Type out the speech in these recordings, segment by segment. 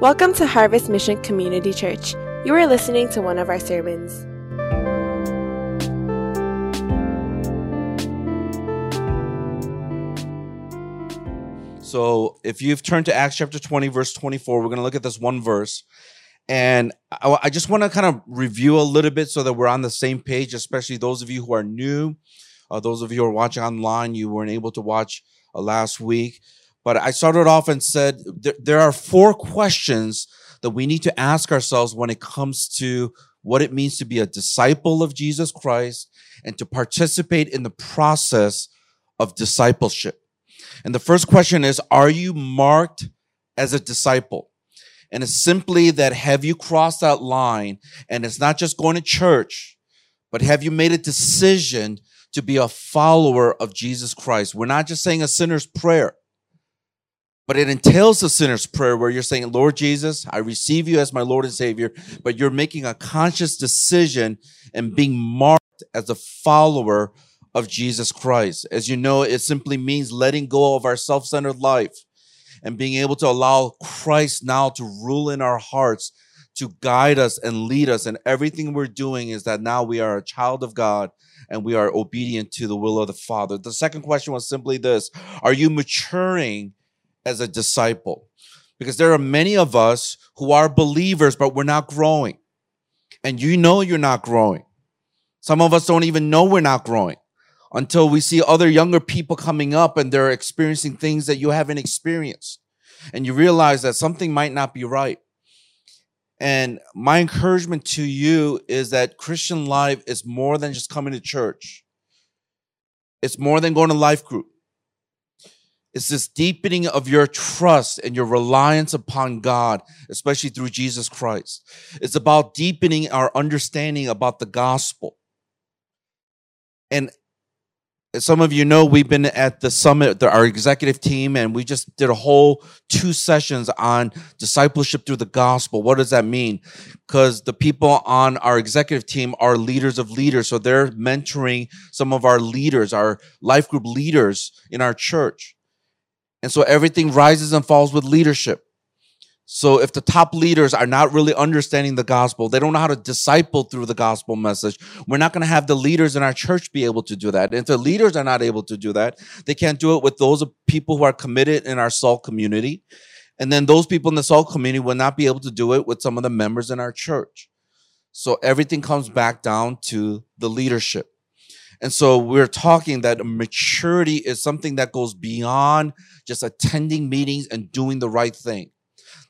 Welcome to Harvest Mission Community Church. You are listening to one of our sermons. So, if you've turned to Acts chapter 20, verse 24, we're going to look at this one verse. And I, just want to kind of review a little bit so that we're on the same page, especially those of you who are new, uh, those of you who are watching online, you weren't able to watch uh, last week. But I started off and said there, there are four questions that we need to ask ourselves when it comes to what it means to be a disciple of Jesus Christ and to participate in the process of discipleship. And the first question is, are you marked as a disciple? And it's simply that have you crossed that line? And it's not just going to church, but have you made a decision to be a follower of Jesus Christ? We're not just saying a sinner's prayer, but it entails the sinner's prayer where you're saying, Lord Jesus, I receive you as my Lord and Savior, but you're making a conscious decision and being marked as a follower of Jesus Christ. As you know, it simply means letting go of our self centered life and being able to allow Christ now to rule in our hearts, to guide us and lead us. And everything we're doing is that now we are a child of God and we are obedient to the will of the Father. The second question was simply this Are you maturing as a disciple? Because there are many of us who are believers, but we're not growing. And you know you're not growing. Some of us don't even know we're not growing until we see other younger people coming up and they're experiencing things that you haven't experienced. And you realize that something might not be right. And my encouragement to you is that Christian life is more than just coming to church. It's more than going to life group. It's this deepening of your trust and your reliance upon God, especially through Jesus Christ. It's about deepening our understanding about the gospel. And some of you know we've been at the summit our executive team and we just did a whole two sessions on discipleship through the gospel what does that mean because the people on our executive team are leaders of leaders so they're mentoring some of our leaders our life group leaders in our church and so everything rises and falls with leadership so if the top leaders are not really understanding the gospel, they don't know how to disciple through the gospel message. We're not going to have the leaders in our church be able to do that. And if the leaders are not able to do that, they can't do it with those people who are committed in our soul community. And then those people in the soul community will not be able to do it with some of the members in our church. So everything comes back down to the leadership. And so we're talking that maturity is something that goes beyond just attending meetings and doing the right thing.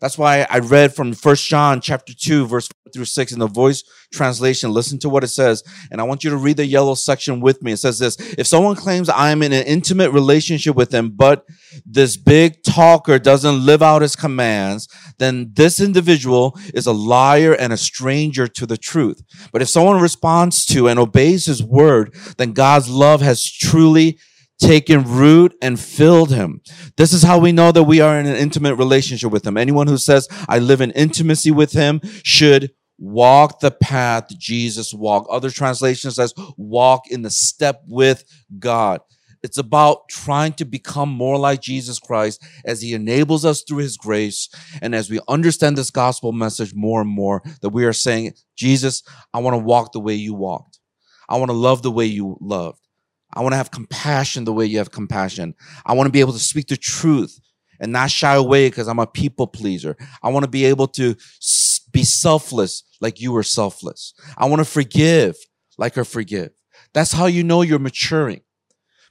That's why I read from First John chapter 2, verse 4 through 6 in the voice translation. Listen to what it says. And I want you to read the yellow section with me. It says this If someone claims I am in an intimate relationship with him, but this big talker doesn't live out his commands, then this individual is a liar and a stranger to the truth. But if someone responds to and obeys his word, then God's love has truly taken root and filled him. This is how we know that we are in an intimate relationship with him. Anyone who says, I live in intimacy with him should walk the path Jesus walked. Other translation says, walk in the step with God. It's about trying to become more like Jesus Christ as he enables us through his grace. And as we understand this gospel message more and more, that we are saying, Jesus, I want to walk the way you walked. I want to love the way you loved. I want to have compassion the way you have compassion. I want to be able to speak the truth and not shy away because I'm a people pleaser. I want to be able to be selfless like you were selfless. I want to forgive like I forgive. That's how you know you're maturing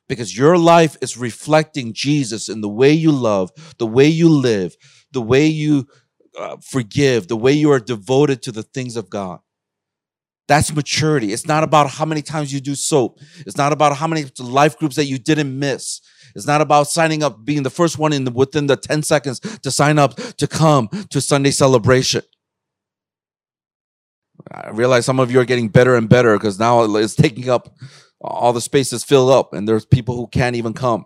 because your life is reflecting Jesus in the way you love, the way you live, the way you uh, forgive, the way you are devoted to the things of God. That's maturity. It's not about how many times you do soap. It's not about how many life groups that you didn't miss. It's not about signing up, being the first one in the, within the 10 seconds to sign up to come to Sunday celebration. I realize some of you are getting better and better because now it's taking up all the spaces filled up and there's people who can't even come.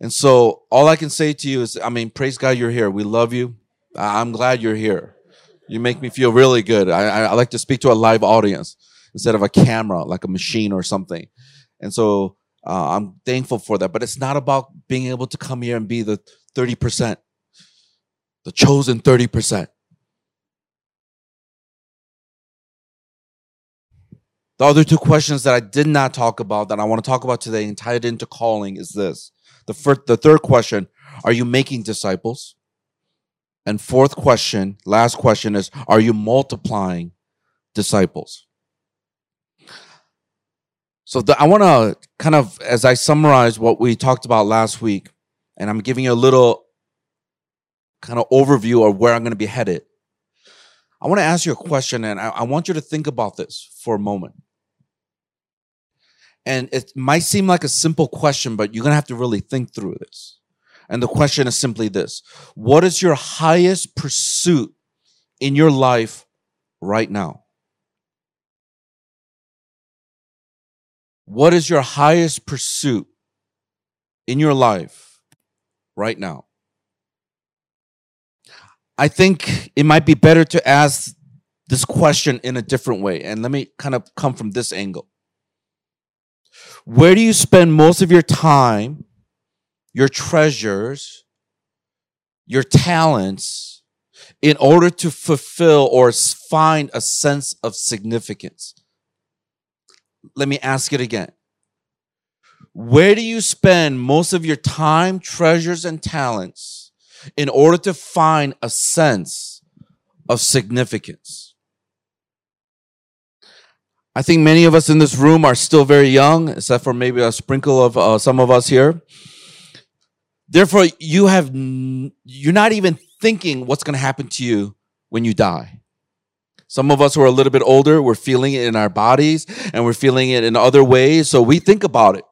And so all I can say to you is, I mean, praise God you're here. We love you. I'm glad you're here. You make me feel really good. I, I like to speak to a live audience instead of a camera, like a machine or something. And so uh, I'm thankful for that. But it's not about being able to come here and be the 30%. The chosen 30%. The other two questions that I did not talk about that I want to talk about today and tie it into calling is this. The first, the third question, are you making disciples? And fourth question, last question is, are you multiplying disciples? So the, I want to kind of, as I summarize what we talked about last week, and I'm giving you a little kind of overview of where I'm going to be headed. I want to ask you a question, and I, I want you to think about this for a moment. And it might seem like a simple question, but you're going to have to really think through this. And the question is simply this What is your highest pursuit in your life right now? What is your highest pursuit in your life right now? I think it might be better to ask this question in a different way. And let me kind of come from this angle. Where do you spend most of your time, your treasures, your talents in order to fulfill or find a sense of significance? Let me ask it again. Where do you spend most of your time, treasures, and talents in order to find a sense of significance? I think many of us in this room are still very young, except for maybe a sprinkle of uh, some of us here. Therefore, you have you're not even thinking what's going to happen to you when you die. Some of us who are a little bit older, we're feeling it in our bodies and we're feeling it in other ways, so we think about it.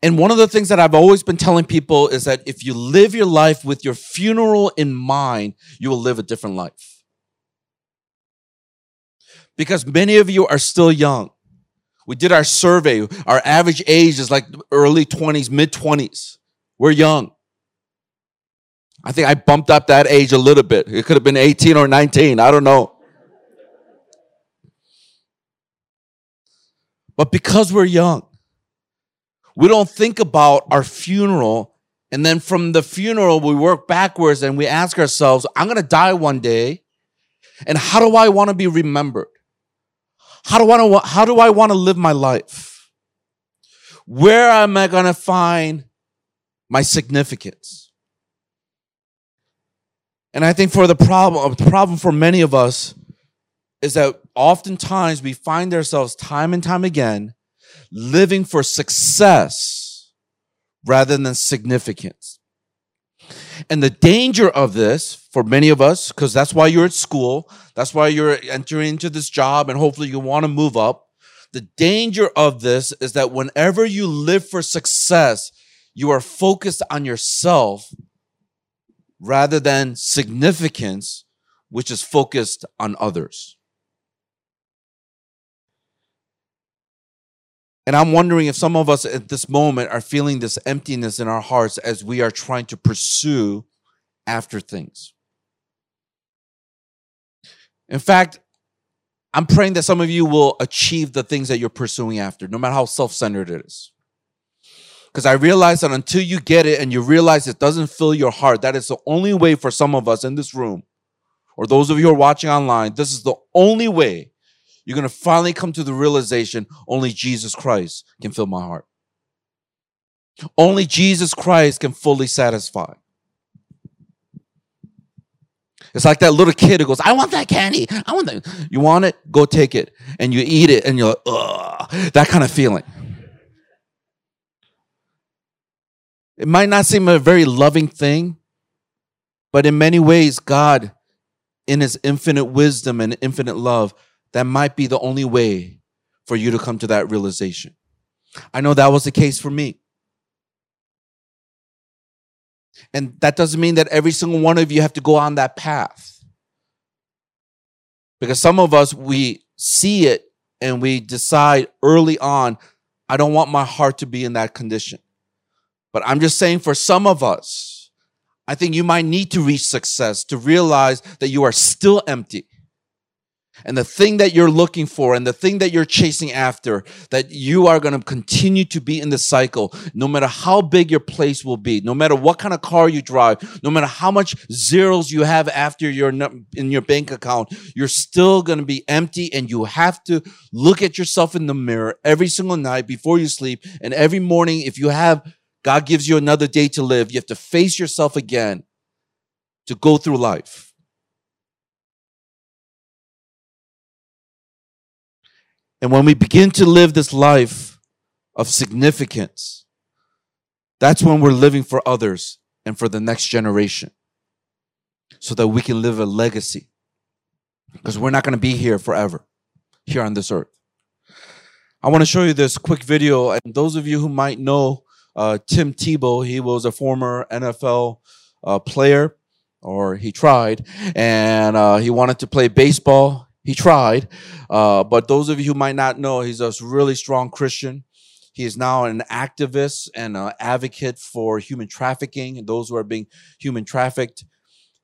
And one of the things that I've always been telling people is that if you live your life with your funeral in mind, you will live a different life because many of you are still young. We did our survey. Our average age is like early 20s, mid 20s. We're young. I think I bumped up that age a little bit. It could have been 18 or 19. I don't know. But because we're young, we don't think about our funeral. And then from the funeral, we work backwards and we ask ourselves, I'm going to die one day. And how do I want to be remembered? How do I want how do I want to live my life? Where am I going to find my significance? And I think for the problem, uh, the problem for many of us is that oftentimes we find ourselves time and time again living for success rather than significance. And the danger of this for many of us, because that's why you're at school, that's why you're entering into this job, and hopefully you want to move up. The danger of this is that whenever you live for success, you are focused on yourself rather than significance, which is focused on others. And I'm wondering if some of us at this moment are feeling this emptiness in our hearts as we are trying to pursue after things. In fact, I'm praying that some of you will achieve the things that you're pursuing after, no matter how self centered it is. Because I realize that until you get it and you realize it doesn't fill your heart, that is the only way for some of us in this room, or those of you who are watching online, this is the only way you're going to finally come to the realization only Jesus Christ can fill my heart. Only Jesus Christ can fully satisfy. It's like that little kid who goes, I want that candy. I want that. You want it? Go take it. And you eat it and you're like, ugh. That kind of feeling. It might not seem a very loving thing, but in many ways, God, in his infinite wisdom and infinite love, that might be the only way for you to come to that realization. I know that was the case for me. And that doesn't mean that every single one of you have to go on that path. Because some of us, we see it and we decide early on, I don't want my heart to be in that condition. But I'm just saying for some of us, I think you might need to reach success to realize that you are still empty and the thing that you're looking for and the thing that you're chasing after, that you are going to continue to be in the cycle, no matter how big your place will be, no matter what kind of car you drive, no matter how much zeros you have after your in your bank account, you're still going to be empty and you have to look at yourself in the mirror every single night before you sleep and every morning if you have God gives you another day to live, you have to face yourself again to go through life. And when we begin to live this life of significance, that's when we're living for others and for the next generation so that we can live a legacy. Because we're not going to be here forever, here on this earth. I want to show you this quick video. And those of you who might know uh, Tim Tebow, he was a former NFL uh, player, or he tried, and uh, he wanted to play baseball. He tried, uh, but those of you who might not know, he's a really strong Christian. He is now an activist and an advocate for human trafficking, and those who are being human trafficked.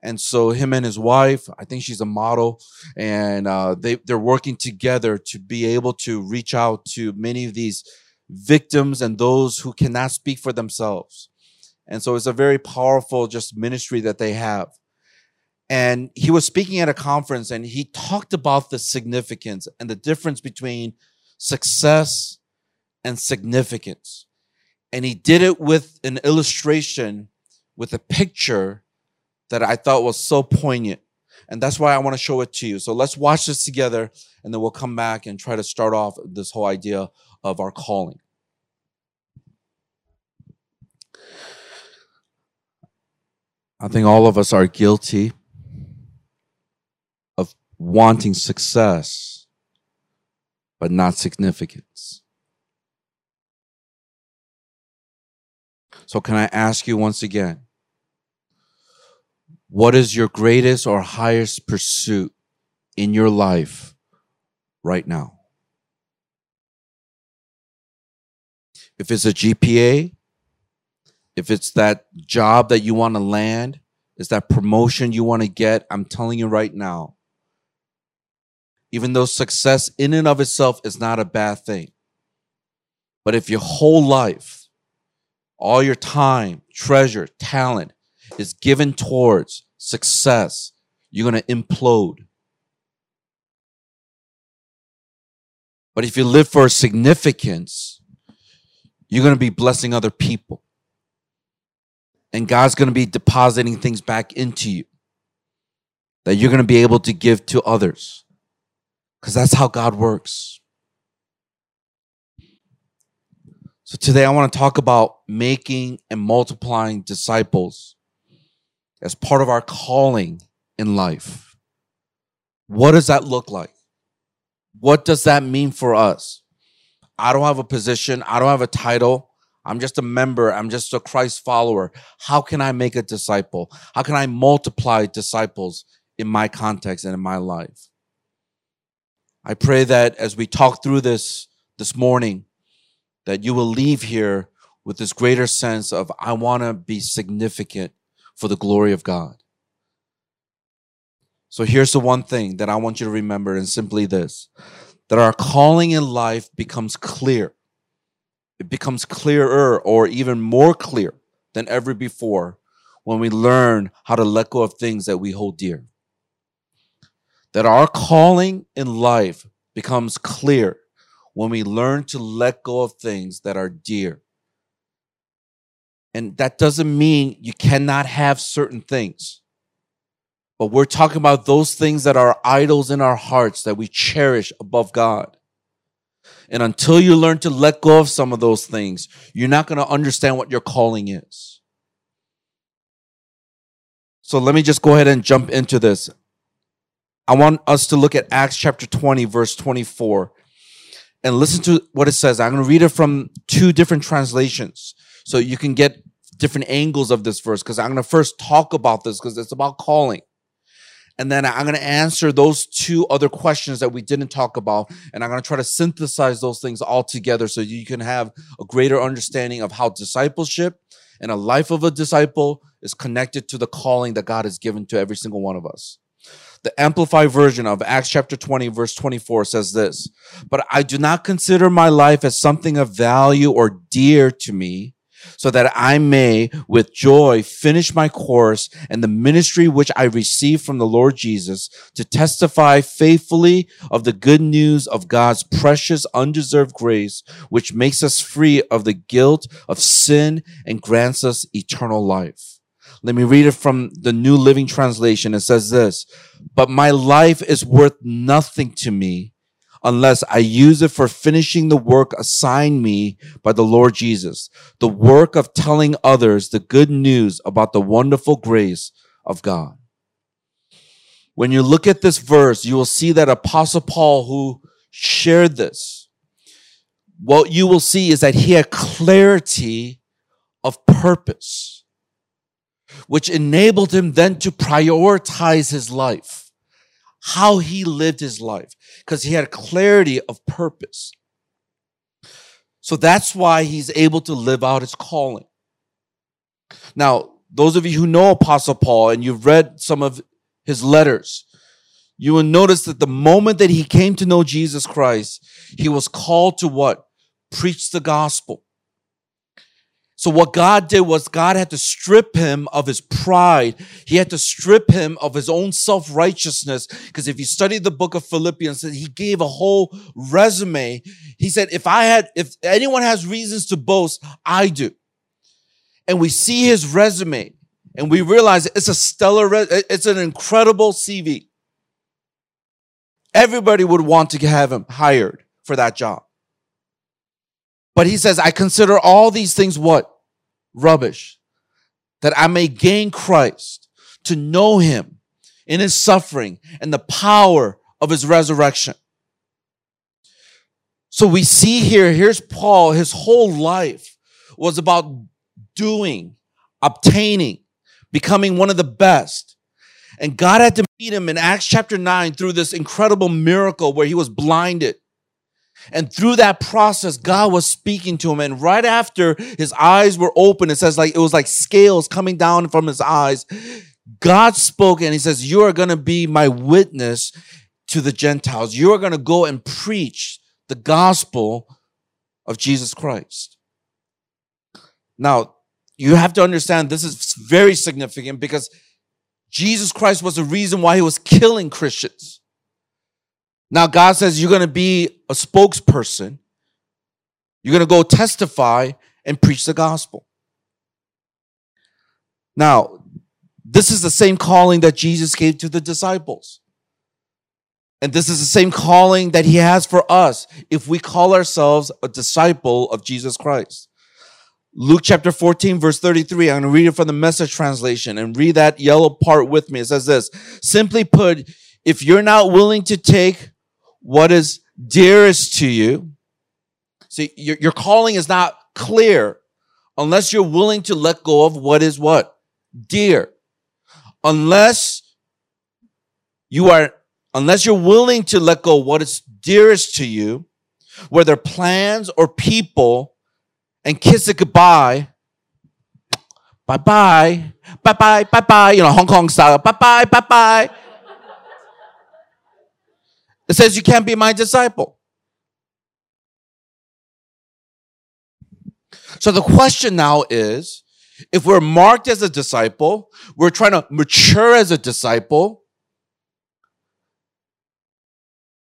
And so, him and his wife, I think she's a model, and uh, they they're working together to be able to reach out to many of these victims and those who cannot speak for themselves. And so, it's a very powerful just ministry that they have and he was speaking at a conference and he talked about the significance and the difference between success and significance. And he did it with an illustration with a picture that i thought was so poignant. And that's why i want to show it to you. So let's watch this together and then we'll come back and try to start off this whole idea of our calling. I think all of us are guilty wanting success, but not significance. So, can I ask you once again, what is your greatest or highest pursuit in your life right now? If it's a GPA, if it's that job that you want to land, is that promotion you want to get, I'm telling you right now, even though success in and of itself is not a bad thing. But if your whole life, all your time, treasure, talent is given towards success, you're going to implode. But if you live for significance, you're going to be blessing other people. And God's going to be depositing things back into you that you're going to be able to give to others because that's how God works. So today I want to talk about making and multiplying disciples as part of our calling in life. What does that look like? What does that mean for us? I don't have a position, I don't have a title. I'm just a member, I'm just a Christ follower. How can I make a disciple? How can I multiply disciples in my context and in my life? I pray that as we talk through this this morning, that you will leave here with this greater sense of, I want to be significant for the glory of God. So here's the one thing that I want you to remember, and simply this that our calling in life becomes clear. It becomes clearer or even more clear than ever before when we learn how to let go of things that we hold dear that our calling in life becomes clear when we learn to let go of things that are dear. And that doesn't mean you cannot have certain things. But we're talking about those things that are idols in our hearts that we cherish above God. And until you learn to let go of some of those things, you're not going to understand what your calling is. So let me just go ahead and jump into this. I want us to look at Acts chapter 20, verse 24, and listen to what it says. I'm going to read it from two different translations so you can get different angles of this verse because I'm going to first talk about this because it's about calling. And then I'm going to answer those two other questions that we didn't talk about. And I'm going to try to synthesize those things all together so you can have a greater understanding of how discipleship and a life of a disciple is connected to the calling that God has given to every single one of us. The Amplified version of Acts chapter 20, verse 24 says this But I do not consider my life as something of value or dear to me, so that I may with joy finish my course and the ministry which I received from the Lord Jesus to testify faithfully of the good news of God's precious undeserved grace, which makes us free of the guilt of sin and grants us eternal life. Let me read it from the New Living Translation. It says this, but my life is worth nothing to me unless I use it for finishing the work assigned me by the Lord Jesus, the work of telling others the good news about the wonderful grace of God. When you look at this verse, you will see that Apostle Paul, who shared this, what you will see is that he had clarity of purpose which enabled him then to prioritize his life, how he lived his life, because he had clarity of purpose. So that's why he's able to live out his calling. Now, those of you who know Apostle Paul and you've read some of his letters, you will notice that the moment that he came to know Jesus Christ, he was called to what? Preach the gospel. So what God did was God had to strip him of his pride. He had to strip him of his own self-righteousness. Because if you study the book of Philippians, he gave a whole resume. He said, if I had, if anyone has reasons to boast, I do. And we see his resume and we realize it's a stellar, it's an incredible CV. Everybody would want to have him hired for that job. But he says, I consider all these things what? Rubbish. That I may gain Christ, to know him in his suffering and the power of his resurrection. So we see here, here's Paul, his whole life was about doing, obtaining, becoming one of the best. And God had to meet him in Acts chapter 9 through this incredible miracle where he was blinded and through that process, God was speaking to him. And right after his eyes were open, it says like it was like scales coming down from his eyes. God spoke and he says, You are going to be my witness to the Gentiles. You are going to go and preach the gospel of Jesus Christ. Now, you have to understand this is very significant because Jesus Christ was the reason why he was killing Christians. Now God says you're going to be a spokesperson. You're going to go testify and preach the gospel. Now, this is the same calling that Jesus gave to the disciples. And this is the same calling that he has for us if we call ourselves a disciple of Jesus Christ. Luke chapter 14, verse 33. I'm going to read it from the message translation and read that yellow part with me. It says this Simply put, if you're not willing to take what is dearest to you. See, your, your calling is not clear unless you're willing to let go of what is what? Dear. Unless you are, unless you're willing to let go what is dearest to you, whether plans or people, and kiss it goodbye. Bye bye. Bye bye. Bye bye. You know, Hong Kong style. Bye bye. Bye bye. It says you can't be my disciple. So the question now is, if we're marked as a disciple, we're trying to mature as a disciple,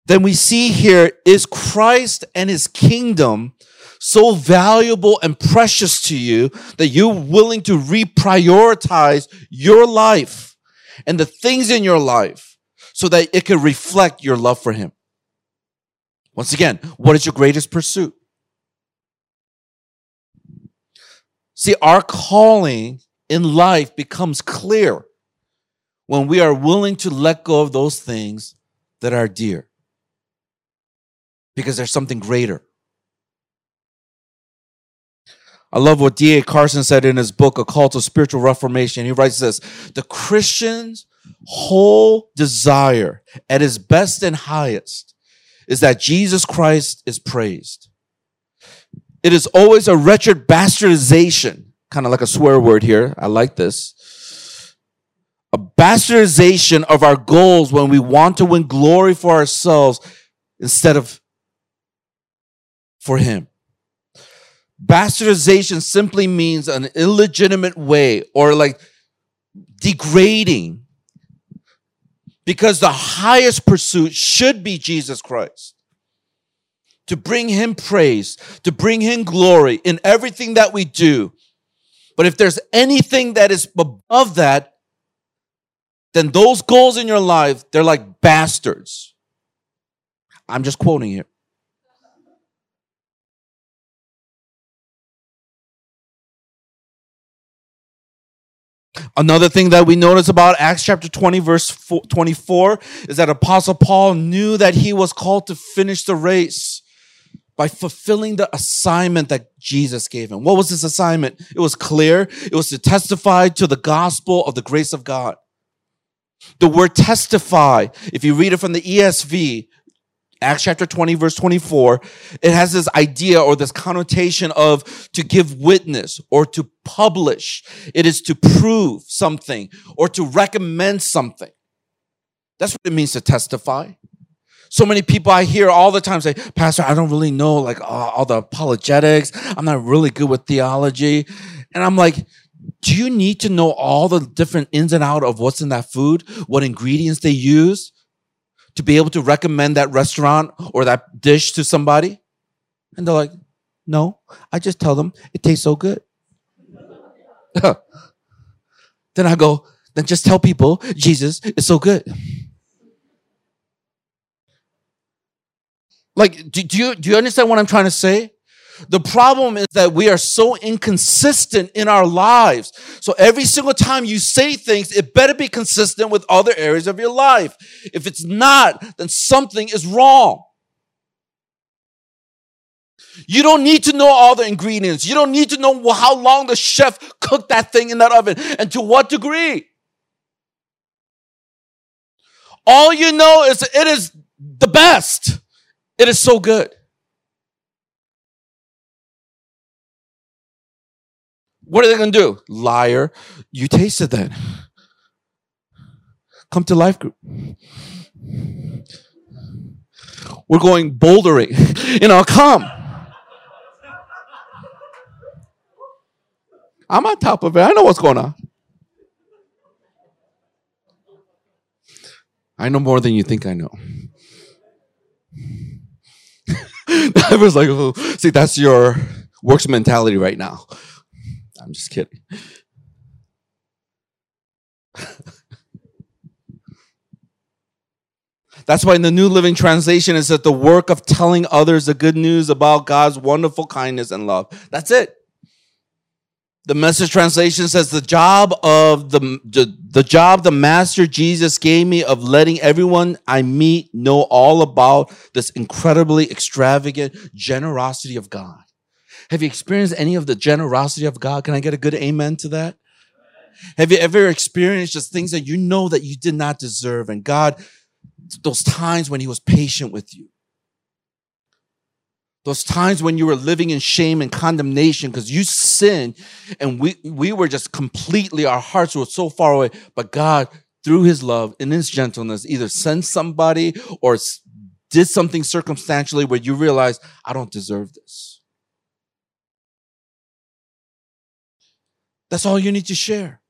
then we see here, is Christ and his kingdom so valuable and precious to you that you're willing to reprioritize your life and the things in your life so that it could reflect your love for Him. Once again, what is your greatest pursuit? See, our calling in life becomes clear when we are willing to let go of those things that are dear because there's something greater. I love what D.A. Carson said in his book, A Call to Spiritual Reformation. He writes this The Christian's whole desire at his best and highest is that Jesus Christ is praised. It is always a wretched bastardization, kind of like a swear word here. I like this. A bastardization of our goals when we want to win glory for ourselves instead of for Him. Bastardization simply means an illegitimate way or like degrading because the highest pursuit should be Jesus Christ. To bring him praise, to bring him glory in everything that we do. But if there's anything that is above that, then those goals in your life, they're like bastards. I'm just quoting here. Another thing that we notice about Acts chapter 20, verse 24, is that Apostle Paul knew that he was called to finish the race by fulfilling the assignment that Jesus gave him. What was this assignment? It was clear. It was to testify to the gospel of the grace of God. The word testify, if you read it from the ESV, Acts chapter 20, verse 24, it has this idea or this connotation of to give witness or to publish. It is to prove something or to recommend something. That's what it means to testify. So many people I hear all the time say, Pastor, I don't really know like uh, all the apologetics. I'm not really good with theology. And I'm like, do you need to know all the different ins and out of what's in that food? What ingredients they use? To be able to recommend that restaurant or that dish to somebody? And they're like, no, I just tell them it tastes so good. then I go, then just tell people Jesus is so good. Like, do, do, you, do you understand what I'm trying to say? The problem is that we are so inconsistent in our lives. So every single time you say things, it better be consistent with other areas of your life. If it's not, then something is wrong. You don't need to know all the ingredients. You don't need to know how long the chef cooked that thing in that oven and to what degree. All you know is it is the best. It is so good. What are they going to do? Liar. You tasted that. Come to life group. We're going bouldering. You know, come. I'm on top of it. I know what's going on. I know more than you think I know. I was like, oh, see, that's your works mentality right now. I'm just kidding. That's why in the New Living Translation it says the work of telling others the good news about God's wonderful kindness and love. That's it. The message translation says the job of the, the, the job the master Jesus gave me of letting everyone I meet know all about this incredibly extravagant generosity of God. Have you experienced any of the generosity of God? Can I get a good amen to that? Have you ever experienced just things that you know that you did not deserve and God, those times when he was patient with you? Those times when you were living in shame and condemnation because you sinned and we, we were just completely, our hearts were so far away. But God, through his love and his gentleness, either sent somebody or did something circumstantially where you realize, I don't deserve this. That's all you need to share.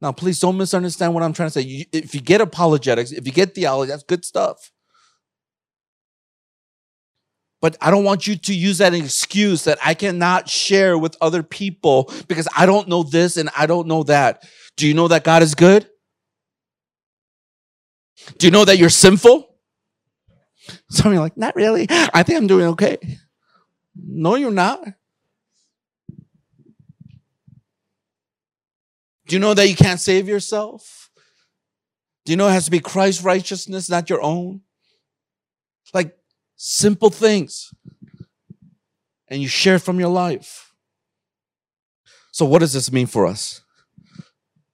Now, please don't misunderstand what I'm trying to say. You, if you get apologetics, if you get theology, that's good stuff. But I don't want you to use that excuse that I cannot share with other people because I don't know this and I don't know that. Do you know that God is good? Do you know that you're sinful? Some of you are like, not really. I think I'm doing okay. No, you're not. Do you know that you can't save yourself? Do you know it has to be Christ's righteousness, not your own? Like simple things. And you share from your life. So, what does this mean for us?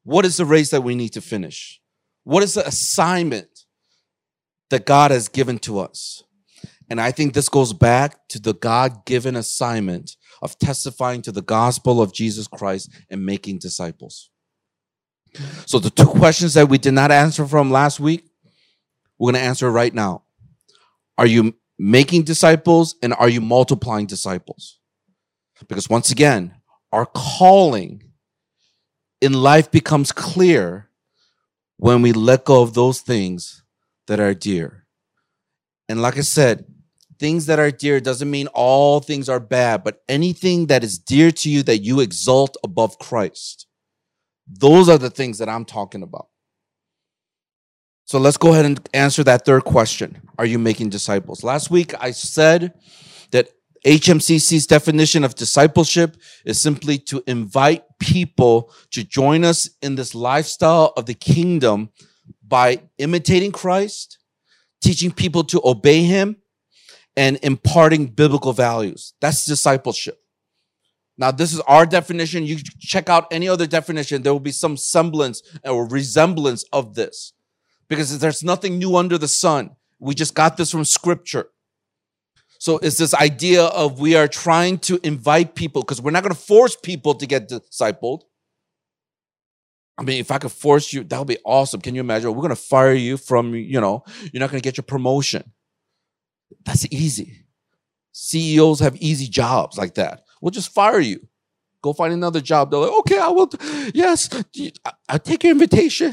What is the race that we need to finish? What is the assignment that God has given to us? And I think this goes back to the God given assignment of testifying to the gospel of Jesus Christ and making disciples. So the two questions that we did not answer from last week, we're going to answer right now. Are you making disciples and are you multiplying disciples? Because once again, our calling in life becomes clear when we let go of those things that are dear. And like I said, things that are dear doesn't mean all things are bad, but anything that is dear to you that you exalt above Christ. Those are the things that I'm talking about. So let's go ahead and answer that third question. Are you making disciples? Last week I said that HMCC's definition of discipleship is simply to invite people to join us in this lifestyle of the kingdom by imitating Christ, teaching people to obey him, and imparting biblical values. That's discipleship. Now, this is our definition. You check out any other definition, there will be some semblance or resemblance of this because there's nothing new under the sun. We just got this from scripture. So it's this idea of we are trying to invite people because we're not going to force people to get discipled. I mean, if I could force you, that would be awesome. Can you imagine? We're going to fire you from, you know, you're not going to get your promotion. That's easy. CEOs have easy jobs like that. We'll just fire you. Go find another job. They're like, okay, I will. Yes, I'll take your invitation.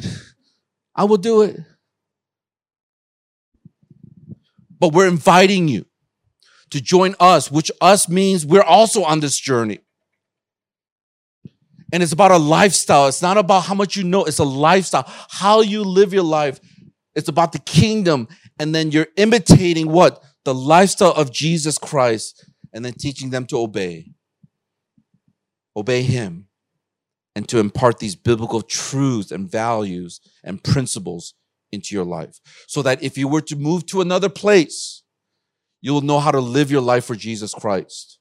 I will do it. But we're inviting you to join us, which us means we're also on this journey. And it's about a lifestyle. It's not about how much you know, it's a lifestyle. How you live your life. It's about the kingdom. And then you're imitating what? The lifestyle of Jesus Christ and then teaching them to obey. Obey Him and to impart these biblical truths and values and principles into your life. So that if you were to move to another place, you will know how to live your life for Jesus Christ.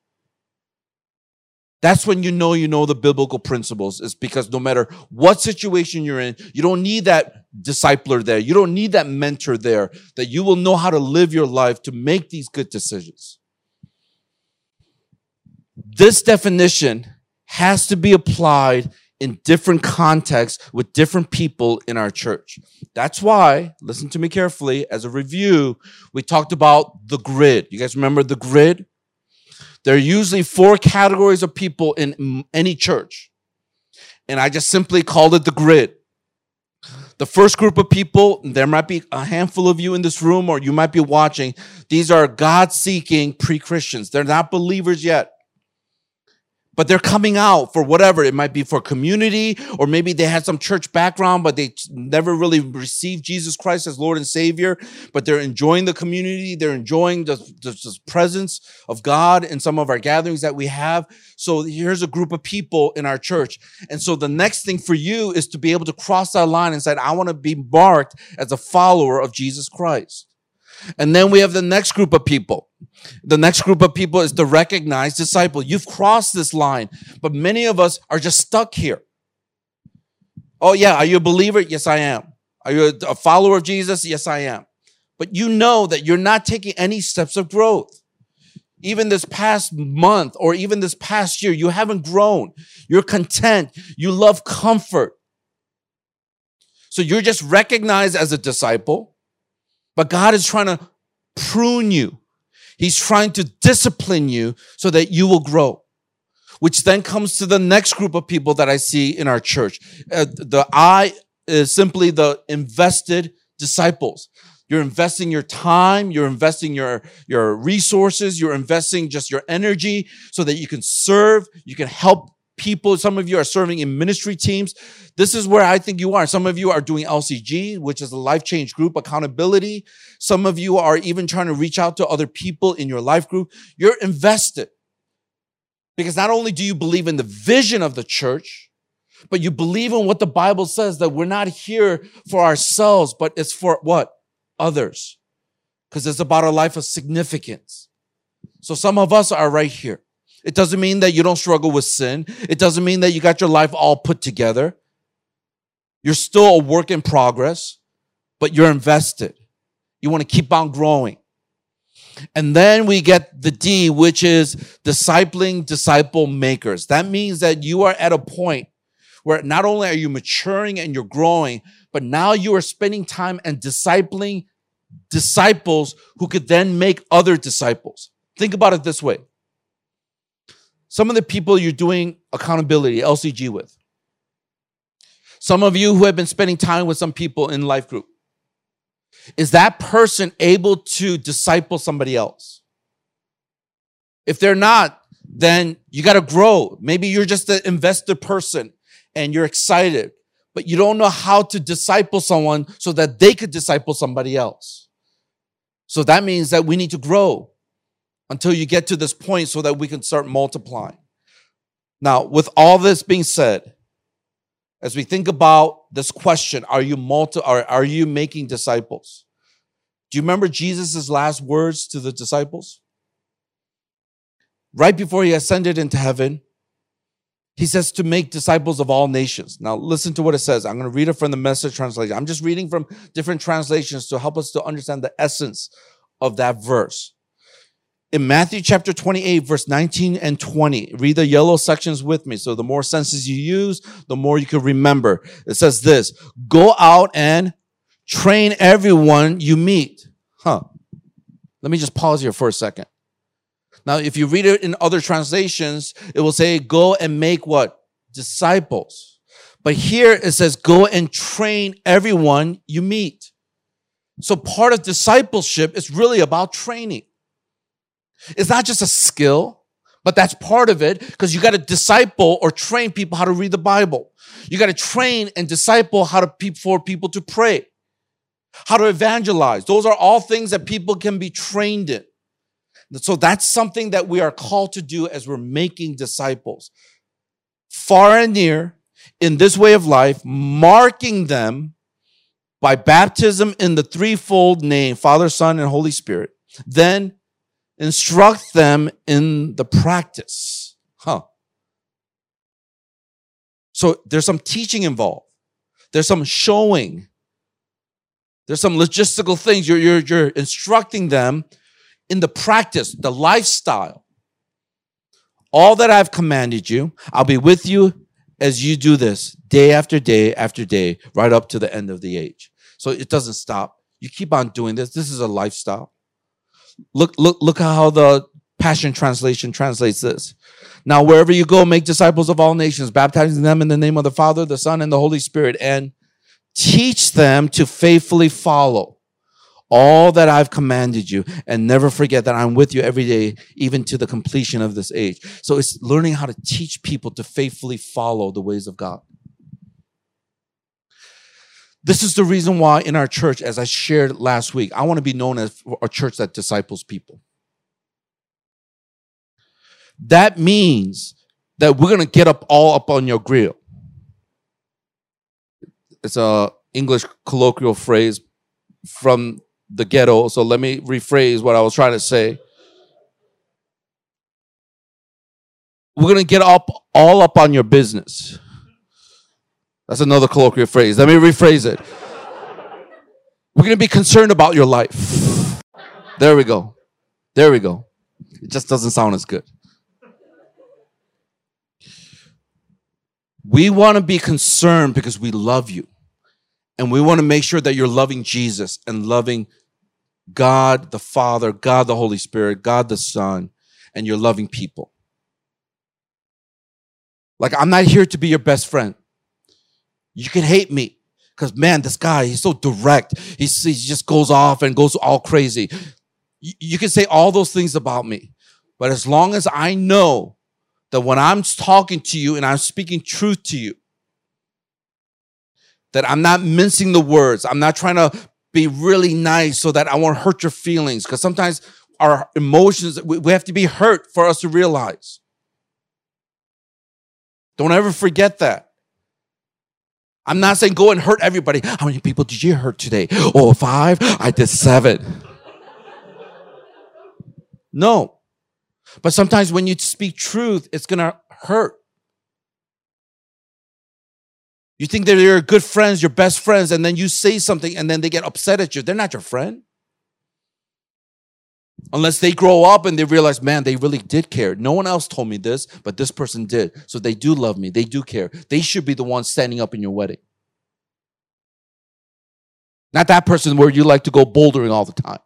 That's when you know you know the biblical principles, is because no matter what situation you're in, you don't need that discipler there. You don't need that mentor there, that you will know how to live your life to make these good decisions. This definition has to be applied in different contexts with different people in our church. That's why, listen to me carefully, as a review, we talked about the grid. You guys remember the grid? There are usually four categories of people in any church. And I just simply called it the grid. The first group of people, there might be a handful of you in this room or you might be watching. These are God seeking pre Christians. They're not believers yet but they're coming out for whatever. It might be for community or maybe they had some church background but they never really received jesus christ as lord and savior. But they're enjoying the community. They're enjoying the, the, the, presence of god in some of our gatherings that we have. So here's a group of people in our church. And so the next thing for you is to be able to cross that line and say i want to be marked as a follower of jesus christ and then we have the next group of people. The next group of people is the recognized disciple. You've crossed this line, but many of us are just stuck here. Oh, yeah. Are you a believer? Yes, I am. Are you a follower of Jesus? Yes, I am. But you know that you're not taking any steps of growth. Even this past month or even this past year, you haven't grown. You're content. You love comfort. So you're just recognized as a disciple but God is trying to prune you. He's trying to discipline you so that you will grow. Which then comes to the next group of people that I see in our church. Uh, the I is simply the invested disciples. You're investing your time, you're investing your, your resources, you're investing just your energy so that you can serve, you can help people. Some of you are serving in ministry teams. This is where I think you are. Some of you are doing LCG, which is a life change group accountability. Some of you are even trying to reach out to other people in your life group. You're invested because not only do you believe in the vision of the church, but you believe in what the Bible says that we're not here for ourselves, but it's for what? Others. Because it's about a life of significance. So some of us are right here. It doesn't mean that you don't struggle with sin. It doesn't mean that you got your life all put together. You're still a work in progress, but you're invested. You want to keep on growing. And then we get the D, which is discipling disciple makers. That means that you are at a point where not only are you maturing and you're growing, but now you are spending time and discipling disciples who could then make other disciples. Think about it this way. Some of the people you're doing accountability, LCG with. Some of you who have been spending time with some people in life group. Is that person able to disciple somebody else? If they're not, then you got to grow. Maybe you're just an investor person and you're excited, but you don't know how to disciple someone so that they could disciple somebody else. So that means that we need to grow until you get to this point so that we can start multiplying. Now, with all this being said, as we think about this question, are you multi are, are you making disciples? Do you remember Jesus' last words to the disciples? Right before he ascended into heaven, he says to make disciples of all nations. Now, listen to what it says. I'm going to read it from the message translation. I'm just reading from different translations to help us to understand the essence of that verse in Matthew chapter 28, verse 19 and 20. Read the yellow sections with me. So the more senses you use, the more you can remember. It says this, go out and train everyone you meet. Huh. Let me just pause here for a second. Now, if you read it in other translations, it will say, go and make what? Disciples. But here it says, go and train everyone you meet. So part of discipleship is really about training. It's not just a skill, but that's part of it because you got to disciple or train people how to read the Bible. You got to train and disciple how to for people to pray, how to evangelize. Those are all things that people can be trained in. So that's something that we are called to do as we're making disciples. Far and near in this way of life, marking them by baptism in the threefold name, Father, Son, and Holy Spirit. Then instruct them in the practice. Huh. So there's some teaching involved. There's some showing. There's some logistical things. You're, you're, you're instructing them in the practice, the lifestyle. All that I've commanded you, I'll be with you as you do this day after day after day, right up to the end of the age. So it doesn't stop. You keep on doing this. This is a lifestyle. Look, look, look how the Passion Translation translates this. Now, wherever you go, make disciples of all nations, baptizing them in the name of the Father, the Son, and the Holy Spirit, and teach them to faithfully follow all that I've commanded you, and never forget that I'm with you every day, even to the completion of this age. So it's learning how to teach people to faithfully follow the ways of God. This is the reason why in our church, as I shared last week, I want to be known as a church that disciples people. That means that we're going to get up all up on your grill. It's a English colloquial phrase from the ghetto. So let me rephrase what I was trying to say. We're going to get up all up on your business. That's another colloquial phrase. Let me rephrase it. We're going to be concerned about your life. There we go. There we go. It just doesn't sound as good. We want to be concerned because we love you. And we want to make sure that you're loving Jesus and loving God the Father, God the Holy Spirit, God the Son, and you're loving people. Like, I'm not here to be your best friend. You can hate me because man, this guy, he's so direct. He's, he just goes off and goes all crazy. You, you can say all those things about me. But as long as I know that when I'm talking to you and I'm speaking truth to you, that I'm not mincing the words, I'm not trying to be really nice so that I won't hurt your feelings. Because sometimes our emotions, we have to be hurt for us to realize. Don't ever forget that. I'm not saying go and hurt everybody. How many people did you hurt today? Oh, five? I did seven. No. But sometimes when you speak truth, it's going to hurt. You think that you're good friends, your best friends, and then you say something and then they get upset at you. They're not your friend. Unless they grow up and they realize, man, they really did care. No one else told me this, but this person did. So they do love me. They do care. They should be the ones standing up in your wedding. Not that person where you like to go bouldering all the time.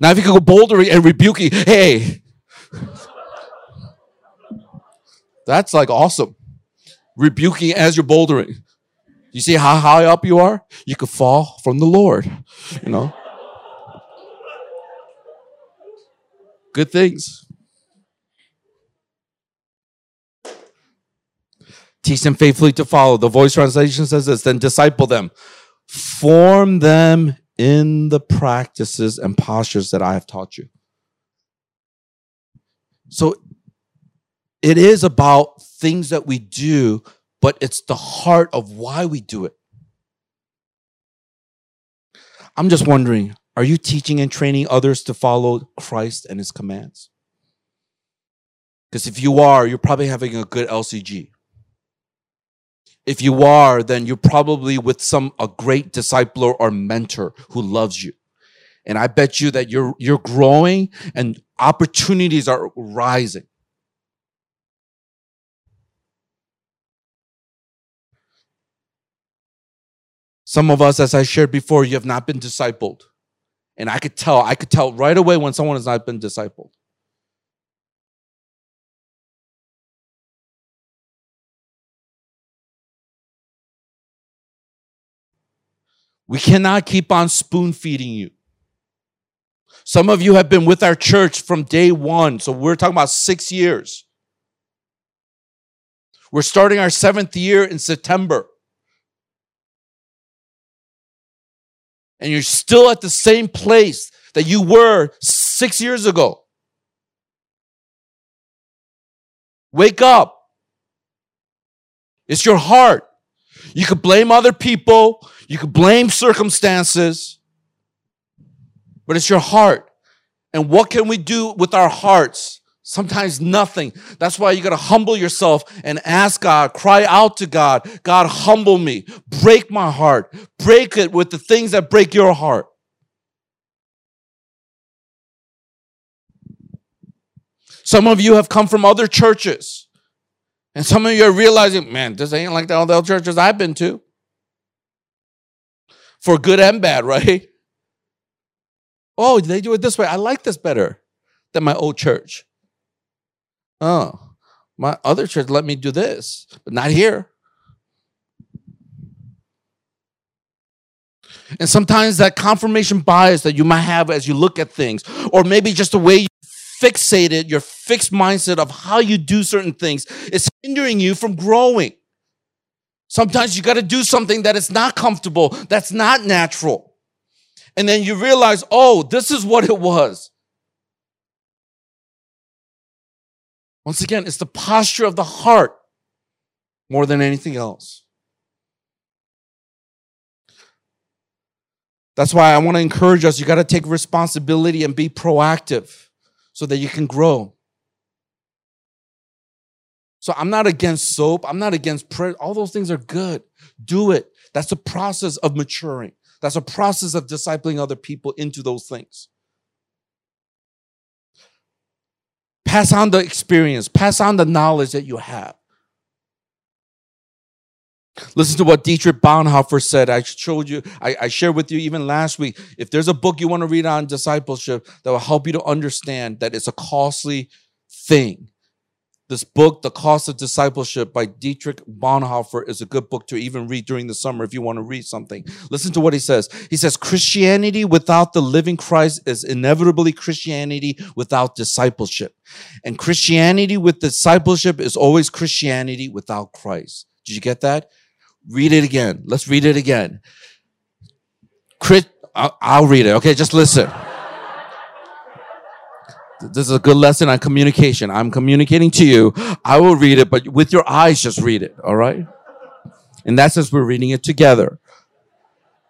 Now, if you could go bouldering and rebuking, hey, that's like awesome. Rebuking as you're bouldering. You see how high up you are? You could fall from the Lord, you know? Good things. Teach them faithfully to follow. The voice translation says this then disciple them, form them in the practices and postures that I have taught you. So it is about things that we do but it's the heart of why we do it. I'm just wondering are you teaching and training others to follow Christ and his commands? Because if you are, you're probably having a good LCG. If you are, then you're probably with some a great discipler or mentor who loves you. And I bet you that you're you're growing and opportunities are rising. Some of us, as I shared before, you have not been discipled. And I could tell, I could tell right away when someone has not been discipled. We cannot keep on spoon feeding you. Some of you have been with our church from day one. So we're talking about six years. We're starting our seventh year in September. And you're still at the same place that you were six years ago. Wake up. It's your heart. You could blame other people, you could blame circumstances, but it's your heart. And what can we do with our hearts? Sometimes nothing. That's why you got to humble yourself and ask God, cry out to God, God, humble me, break my heart, break it with the things that break your heart. Some of you have come from other churches. And some of you are realizing, man, this ain't like the other churches I've been to. For good and bad, right? Oh, they do it this way. I like this better than my old church. Oh, my other church let me do this, but not here. And sometimes that confirmation bias that you might have as you look at things, or maybe just the way you fixated, your fixed mindset of how you do certain things, is hindering you from growing. Sometimes you got to do something that is not comfortable, that's not natural. And then you realize, oh, this is what it was. Once again, it's the posture of the heart more than anything else. That's why I want to encourage us. You got to take responsibility and be proactive so that you can grow. So I'm not against soap. I'm not against prayer. All those things are good. Do it. That's a process of maturing. That's a process of discipling other people into those things. Pass on the experience, pass on the knowledge that you have. Listen to what Dietrich Bonhoeffer said. I showed you, I, I, shared with you even last week. If there's a book you want to read on discipleship that will help you to understand that it's a costly thing, this book, The Cost of Discipleship by Dietrich Bonhoeffer, is a good book to even read during the summer if you want to read something. Listen to what he says. He says, Christianity without the living Christ is inevitably Christianity without discipleship. And Christianity with discipleship is always Christianity without Christ. Did you get that? Read it again. Let's read it again. Chris, I'll read it. Okay, just listen. This is a good lesson on communication. I'm communicating to you. I will read it, but with your eyes, just read it. All right. And that as we're reading it together.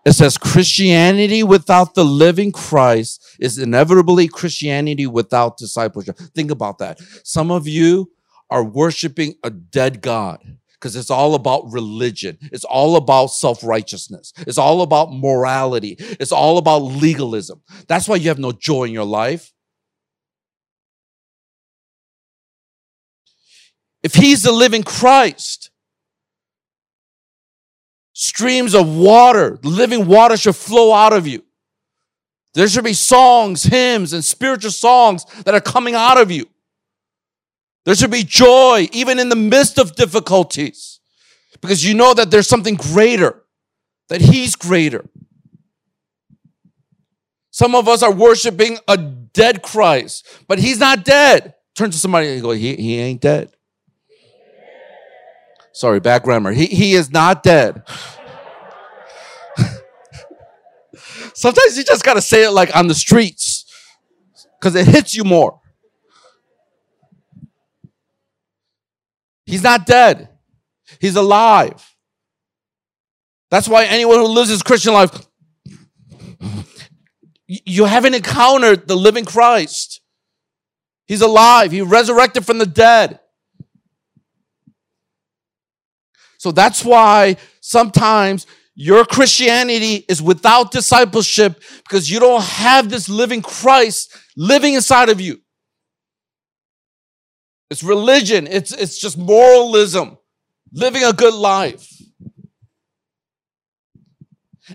It says Christianity without the living Christ is inevitably Christianity without discipleship. Think about that. Some of you are worshiping a dead God because it's all about religion. It's all about self righteousness. It's all about morality. It's all about legalism. That's why you have no joy in your life. If he's the living Christ, streams of water, living water should flow out of you. There should be songs, hymns, and spiritual songs that are coming out of you. There should be joy even in the midst of difficulties because you know that there's something greater, that He's greater. Some of us are worshiping a dead Christ, but He's not dead. Turn to somebody and go, He, he ain't dead. Sorry, bad grammar. He, he is not dead. Sometimes you just got to say it like on the streets because it hits you more. He's not dead. He's alive. That's why anyone who lives his Christian life, you haven't encountered the living Christ. He's alive. He resurrected from the dead. So that's why sometimes your Christianity is without discipleship because you don't have this living Christ living inside of you. It's religion. It's, it's just moralism, living a good life.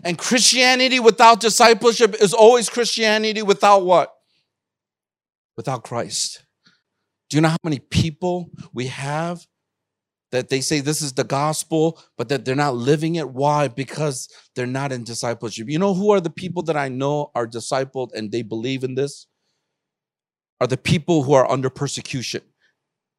And Christianity without discipleship is always Christianity without what? Without Christ. Do you know how many people we have that they say this is the gospel, but that they're not living it? Why? Because they're not in discipleship. You know who are the people that I know are discipled and they believe in this? Are the people who are under persecution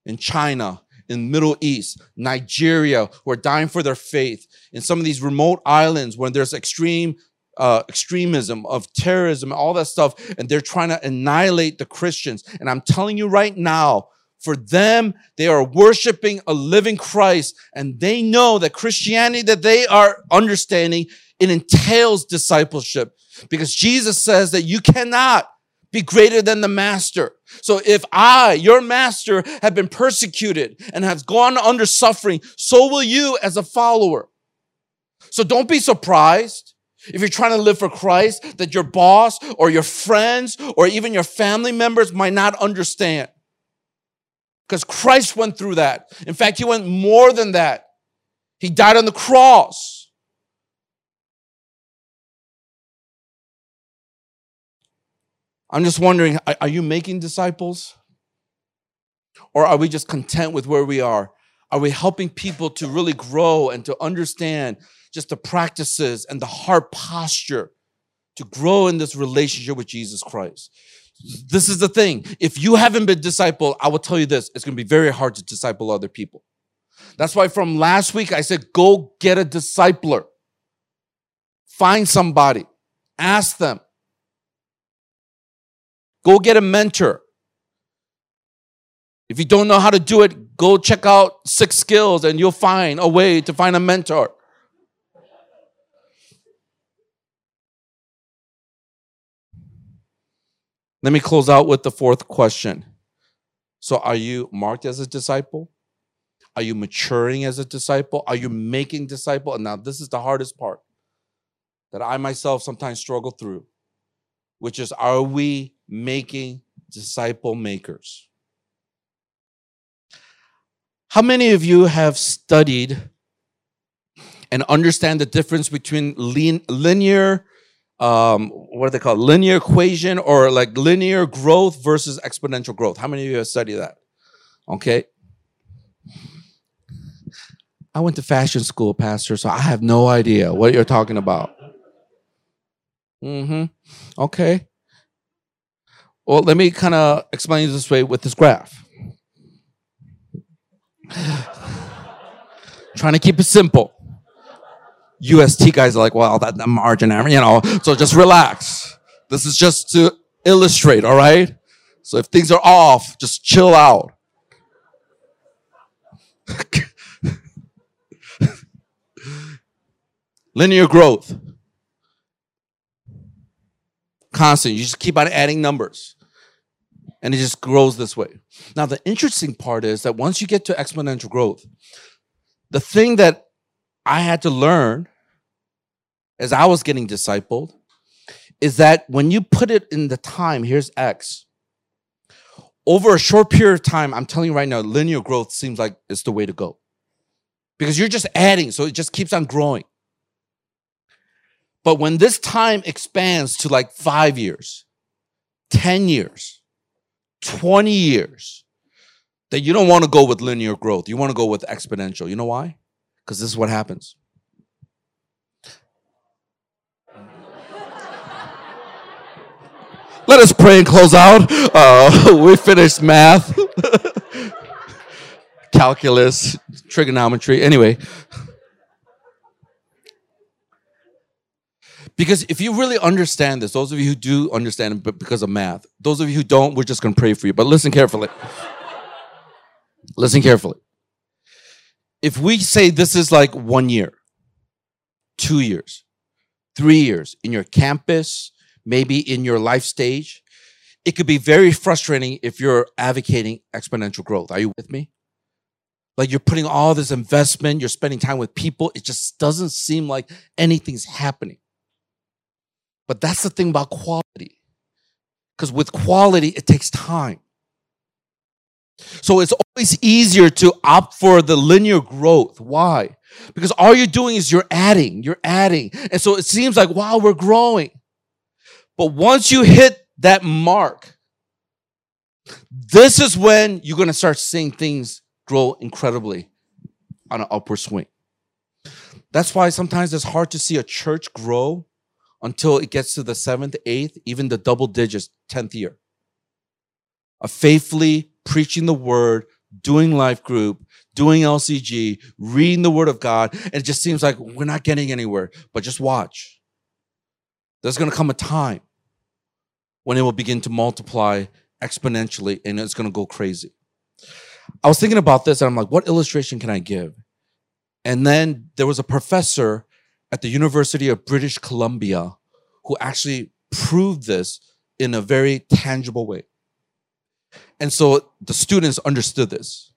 in China, in Middle East, Nigeria, who are dying for their faith, in some of these remote islands where there's extreme uh, extremism, of terrorism, all that stuff, and they're trying to annihilate the Christians. And I'm telling you right now, for them, they are worshiping a living Christ, and they know that Christianity that they are understanding it entails discipleship because Jesus says that you cannot be greater than the master. So if I, your master, have been persecuted and has gone under suffering, so will you as a follower. So don't be surprised if you're trying to live for Christ that your boss or your friends or even your family members might not understand. Because Christ went through that. In fact, he went more than that. He died on the cross. I'm just wondering are you making disciples? Or are we just content with where we are? Are we helping people to really grow and to understand just the practices and the heart posture to grow in this relationship with Jesus Christ? This is the thing. If you haven't been discipled, I will tell you this it's going to be very hard to disciple other people. That's why from last week I said, go get a discipler. Find somebody, ask them, Go get a mentor. If you don't know how to do it, go check out six skills and you'll find a way to find a mentor. Let me close out with the fourth question. So, are you marked as a disciple? Are you maturing as a disciple? Are you making disciple? And now, this is the hardest part that I myself sometimes struggle through, which is are we making disciple makers. How many of you have studied and understand the difference between linear, um, what do they call linear equation or like linear growth versus exponential growth? How many of you have studied that? Okay. I went to fashion school, Pastor, so I have no idea what you're talking about. Mm-hmm. Okay. Well, let me kind of explain this way with this graph. Trying to keep it simple. UST guys are like, well, that, that margin, you know, so just relax. This is just to illustrate, all right? So if things are off, just chill out. Linear growth. Constant. You just keep on adding numbers and it just grows this way. Now, the interesting part is that once you get to exponential growth, the thing that I had to learn as I was getting discipled is that when you put it in the time, here's X. Over a short period of time, I'm telling you right now, linear growth seems like it's the way to go. Because you're just adding, so it just keeps on growing. But when this time expands to like five years, 10 years, 20 years, then you don't want to go with linear growth. You want to go with exponential. You know why? Because this is what happens. Let us pray and close out. Uh, we finished math, calculus, trigonometry. Anyway, because if you really understand this, those of you who do understand it, but because of math, those of you who don't, we're just going to pray for you. But listen carefully. listen carefully. If we say this is like one year, two years, three years in your campus, maybe in your life stage, it could be very frustrating if you're advocating exponential growth. Are you with me? Like you're putting all this investment, you're spending time with people, it just doesn't seem like anything's happening. But that's the thing about quality. Because with quality, it takes time. So it's always easier to opt for the linear growth. Why? Because all you're doing is you're adding, you're adding. And so it seems like, wow, we're growing. But once you hit that mark, this is when you're going to start seeing things grow incredibly on an upward swing. That's why sometimes it's hard to see a church grow until it gets to the seventh, eighth, even the double digits, 10th year. A faithfully preaching the word, doing life group, doing LCG, reading the word of God. And it just seems like we're not getting anywhere, but just watch. There's going to come a time when it will begin to multiply exponentially and it's going to go crazy. I was thinking about this and I'm like, what illustration can I give? And then there was a professor at the University of British Columbia who actually proved this in a very tangible way. And so the students understood this.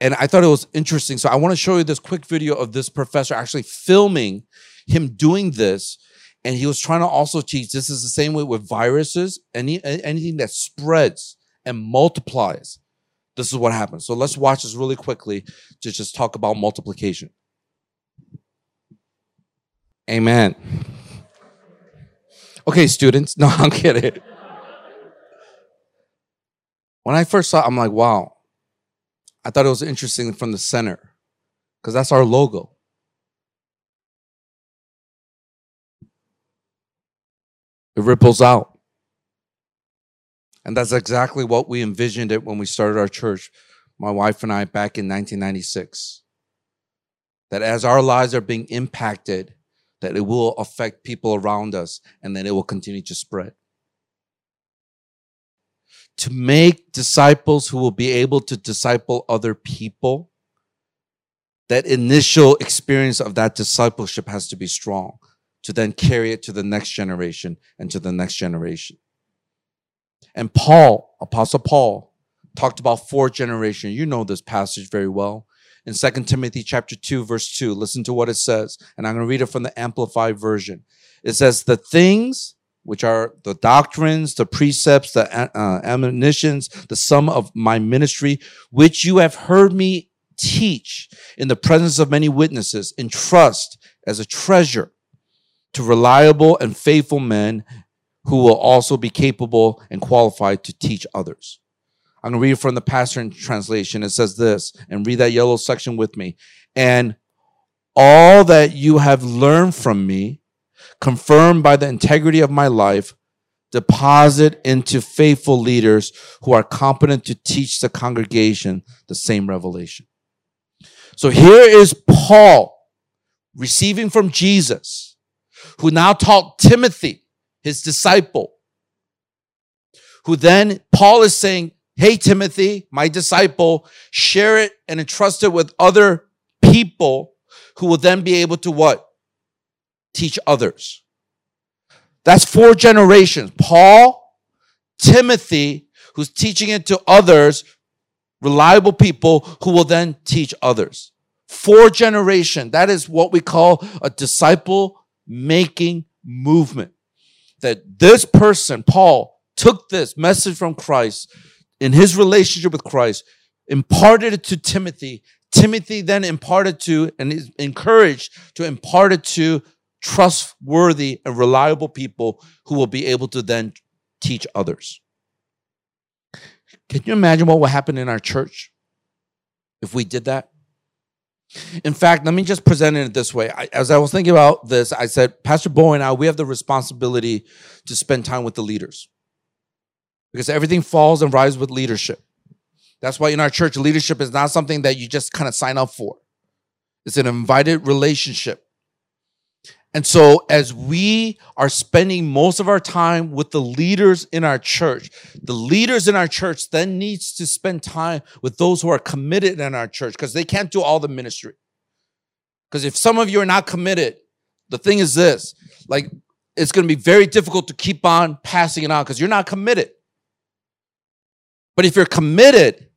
And I thought it was interesting. So I want to show you this quick video of this professor actually filming him doing this and he was trying to also teach this is the same way with viruses, any anything that spreads and multiplies. This is what happens. So let's watch this really quickly to just talk about multiplication. Amen. Okay, students. No, I'm kidding. When I first saw it, I'm like, wow. I thought it was interesting from the center because that's our logo. It ripples out. And that's exactly what we envisioned it when we started our church, my wife and I, back in 1996. That as our lives are being impacted, that it will affect people around us and that it will continue to spread. To make disciples who will be able to disciple other people, that initial experience of that discipleship has to be strong to then carry it to the next generation and to the next generation. And Paul, Apostle Paul, talked about four generations. You know this passage very well. In 2 Timothy chapter 2, verse 2, listen to what it says. And I'm going to read it from the Amplified Version. It says, The things which are the doctrines, the precepts, the uh, admonitions, the sum of my ministry, which you have heard me teach in the presence of many witnesses, in trust as a treasure to reliable and faithful men who will also be capable and qualified to teach others. I'm going to read from the Passion Translation. It says this, and read that yellow section with me. And all that you have learned from me, confirmed by the integrity of my life, deposit into faithful leaders who are competent to teach the congregation the same revelation. So here is Paul receiving from Jesus who now taught Timothy, his disciple, who then Paul is saying, Hey, Timothy, my disciple, share it and entrust it with other people who will then be able to what? Teach others. That's four generations. Paul, Timothy, who's teaching it to others, reliable people who will then teach others. Four generation, that is what we call a disciple making movement. That this person, Paul, took this message from Christ in his relationship with Christ, imparted it to Timothy. Timothy then imparted to and is encouraged to impart it to trustworthy and reliable people who will be able to then teach others. Can you imagine what would happen in our church if we did that? In fact, let me just present it this way. I, as I was thinking about this, I said, Pastor Bo and I, we have the responsibility to spend time with the leaders because everything falls and rises with leadership. That's why in our church, leadership is not something that you just kind of sign up for. It's an invited relationship. And so, as we are spending most of our time with the leaders in our church, the leaders in our church then needs to spend time with those who are committed in our church because they can't do all the ministry. Because if some of you are not committed, the thing is this like, it's going to be very difficult to keep on passing it on because you're not committed. But if you're committed,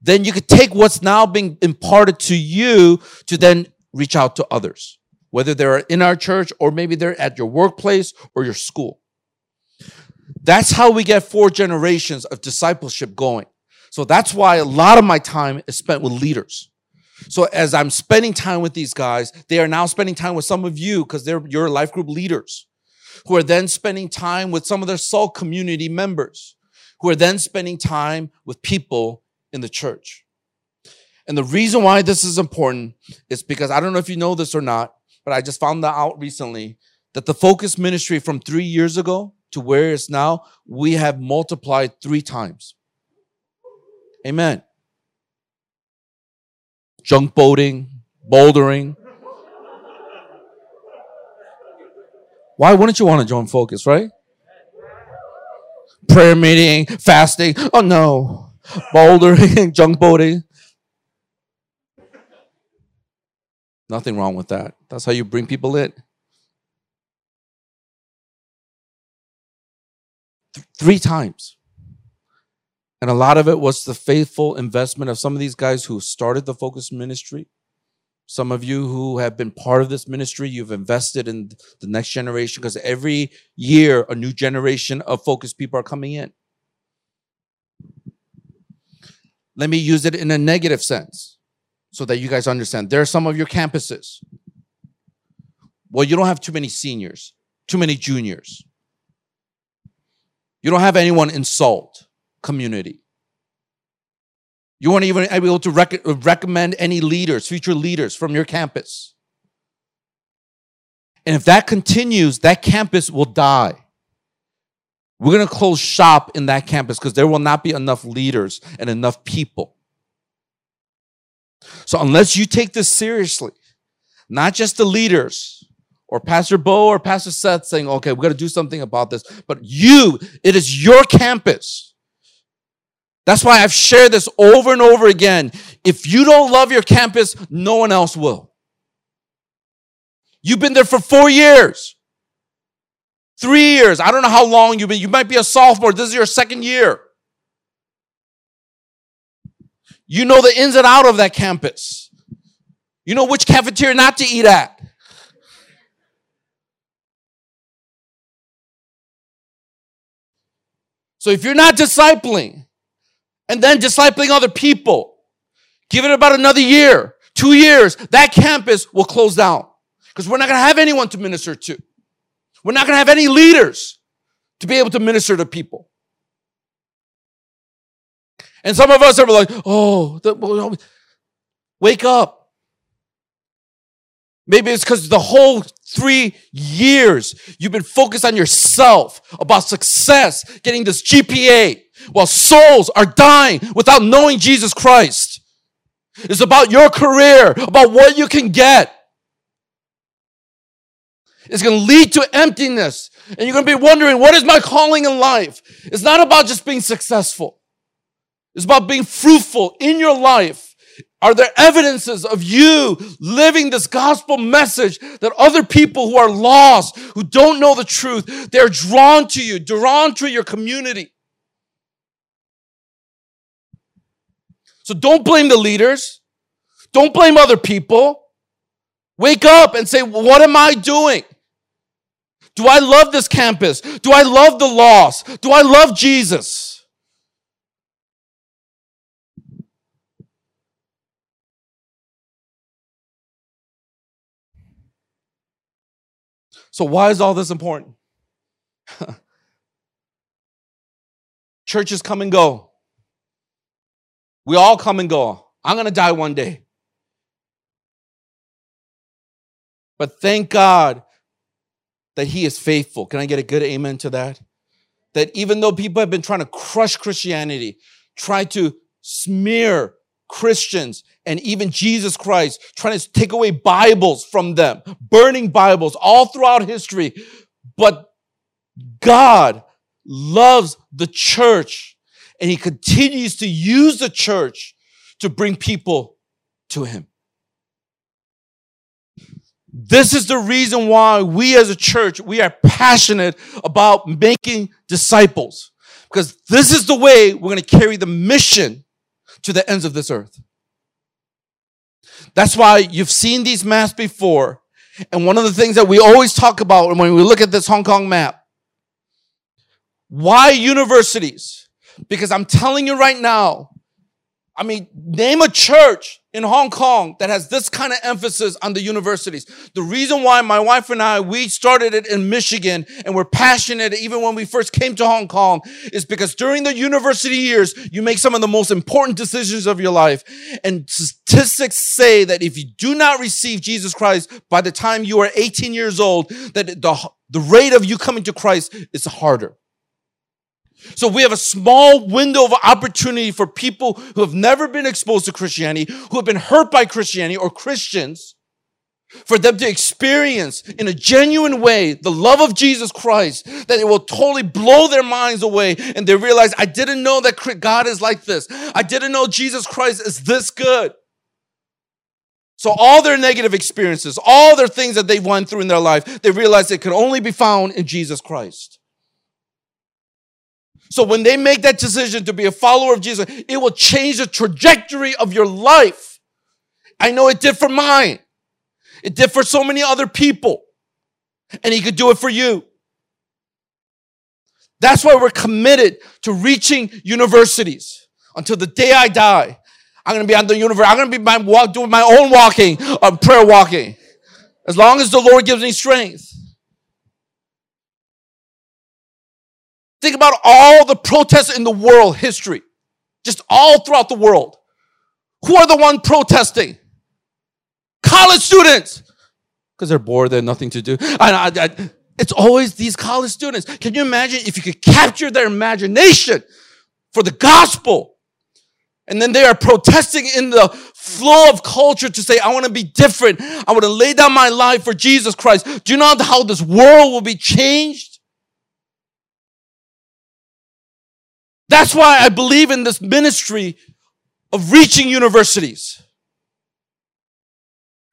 then you could take what's now being imparted to you to then reach out to others whether they're in our church or maybe they're at your workplace or your school. That's how we get four generations of discipleship going. So that's why a lot of my time is spent with leaders. So as I'm spending time with these guys, they are now spending time with some of you because they're your life group leaders who are then spending time with some of their soul community members who are then spending time with people in the church. And the reason why this is important is because I don't know if you know this or not, but I just found that out recently that the focus ministry from three years ago to where it's now, we have multiplied three times. Amen. Junk boating, bouldering. Why wouldn't you want to join Focus, right? Prayer meeting, fasting. Oh no. Bouldering, junk boating. Nothing wrong with that. That's how you bring people in. Th- three times. And a lot of it was the faithful investment of some of these guys who started the Focus Ministry. Some of you who have been part of this ministry, you've invested in the next generation because every year a new generation of Focus people are coming in. Let me use it in a negative sense so that you guys understand. There are some of your campuses. Well, you don't have too many seniors, too many juniors. You don't have anyone in SALT community. You won't even able to rec- recommend any leaders, future leaders from your campus. And if that continues, that campus will die. We're going to close shop in that campus because there will not be enough leaders and enough people. So unless you take this seriously, not just the leaders or Pastor Bo or Pastor Seth saying, okay, we got to do something about this, but you, it is your campus. That's why I've shared this over and over again. If you don't love your campus, no one else will. You've been there for four years, three years. I don't know how long you've been. You might be a sophomore. This is your second year. You know the ins and out of that campus. You know which cafeteria not to eat at. So if you're not discipling and then discipling other people, give it about another year, two years, that campus will close down because we're not going to have anyone to minister to. We're not going to have any leaders to be able to minister to people. And some of us are like, oh, the, wake up. Maybe it's because the whole three years you've been focused on yourself, about success, getting this GPA, while souls are dying without knowing Jesus Christ. It's about your career, about what you can get. It's going to lead to emptiness. And you're going to be wondering, what is my calling in life? It's not about just being successful. It's about being fruitful in your life. Are there evidences of you living this gospel message that other people who are lost, who don't know the truth, they're drawn to you, drawn to your community? So don't blame the leaders. Don't blame other people. Wake up and say, what am I doing? Do I love this campus? Do I love the lost? Do I love Jesus? So, why is all this important? Churches come and go. We all come and go. I'm going to die one day. But thank God that He is faithful. Can I get a good amen to that? That even though people have been trying to crush Christianity, try to smear Christians and even Jesus Christ, trying to take away Bibles from them, burning Bibles all throughout history. But God loves the church and he continues to use the church to bring people to him. This is the reason why we as a church, we are passionate about making disciples. Because this is the way we're going to carry the mission to the ends of this earth. That's why you've seen these maps before. And one of the things that we always talk about when we look at this Hong Kong map, why universities? Because I'm telling you right now, I mean, name a church in Hong Kong that has this kind of emphasis on the universities. The reason why my wife and I, we started it in Michigan and we're passionate even when we first came to Hong Kong is because during the university years, you make some of the most important decisions of your life. And statistics say that if you do not receive Jesus Christ by the time you are 18 years old, that the, the rate of you coming to Christ is harder. So we have a small window of opportunity for people who have never been exposed to Christianity, who have been hurt by Christianity or Christians, for them to experience in a genuine way the love of Jesus Christ, that it will totally blow their minds away and they realize, I didn't know that God is like this. I didn't know Jesus Christ is this good. So all their negative experiences, all their things that they've went through in their life, they realize it can only be found in Jesus Christ. So when they make that decision to be a follower of Jesus, it will change the trajectory of your life. I know it did for mine. It did for so many other people. And he could do it for you. That's why we're committed to reaching universities until the day I die. I'm going to be on the university. I'm going to be my walk, doing my own walking, uh, prayer walking. As long as the Lord gives me strength. Think about all the protests in the world history, just all throughout the world. Who are the one protesting? College students, because they're bored, they have nothing to do. I, I, I, it's always these college students. Can you imagine if you could capture their imagination for the gospel? And then they are protesting in the flow of culture to say, I want to be different. I want to lay down my life for Jesus Christ. Do you know how this world will be changed? That's why I believe in this ministry of reaching universities.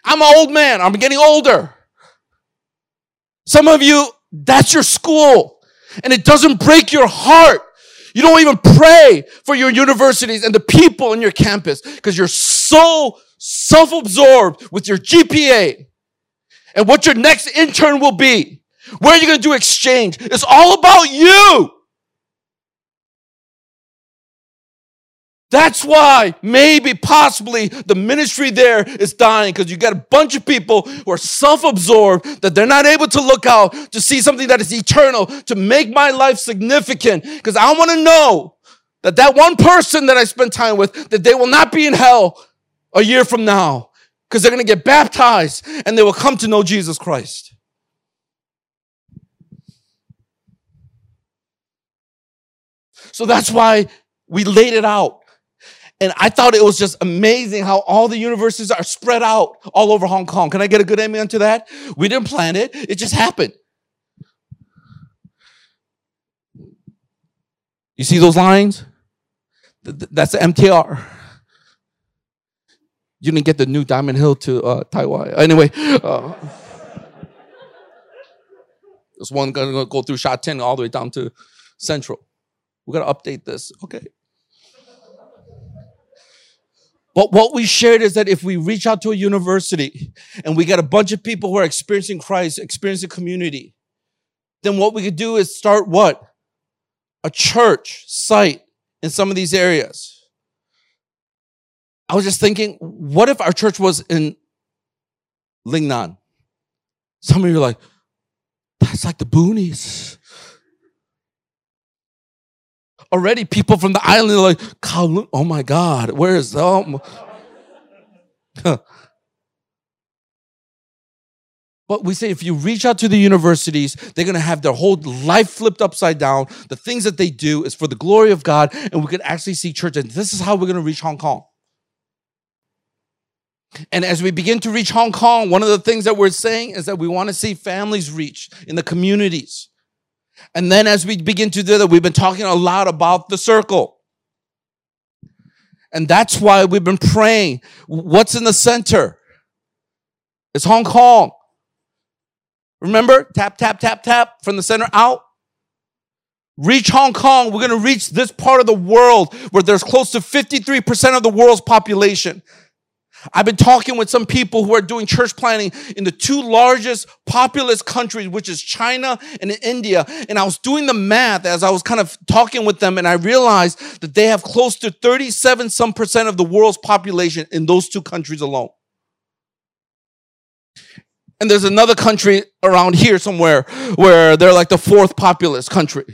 I'm an old man. I'm getting older. Some of you, that's your school and it doesn't break your heart. You don't even pray for your universities and the people in your campus because you're so self-absorbed with your GPA and what your next intern will be. Where are you going to do exchange? It's all about you. That's why maybe possibly the ministry there is dying because you got a bunch of people who are self-absorbed that they're not able to look out to see something that is eternal to make my life significant because I want to know that that one person that I spend time with that they will not be in hell a year from now because they're going to get baptized and they will come to know Jesus Christ. So that's why we laid it out and I thought it was just amazing how all the universes are spread out all over Hong Kong. Can I get a good amen to that? We didn't plan it. It just happened. You see those lines? That's the MTR. You didn't get the new Diamond Hill to uh, Tai Wai. Anyway, uh, this one gonna go through Sha Tin all the way down to Central. We gotta update this. Okay. But what we shared is that if we reach out to a university and we get a bunch of people who are experiencing Christ, experiencing community, then what we could do is start what? A church site in some of these areas. I was just thinking, what if our church was in Lingnan? Some of you are like, that's like the boonies. Already, people from the island are like, Kowloon, oh my God, where is um? But we say if you reach out to the universities, they're going to have their whole life flipped upside down. The things that they do is for the glory of God, and we could actually see church. And this is how we're going to reach Hong Kong. And as we begin to reach Hong Kong, one of the things that we're saying is that we want to see families reach in the communities. And then as we begin to do that, we've been talking a lot about the circle. And that's why we've been praying. What's in the center? It's Hong Kong. Remember? Tap, tap, tap, tap from the center out. Reach Hong Kong. We're going to reach this part of the world where there's close to 53% of the world's population. I've been talking with some people who are doing church planning in the two largest populous countries, which is China and India. And I was doing the math as I was kind of talking with them, and I realized that they have close to 37 some percent of the world's population in those two countries alone. And there's another country around here somewhere where they're like the fourth populous country.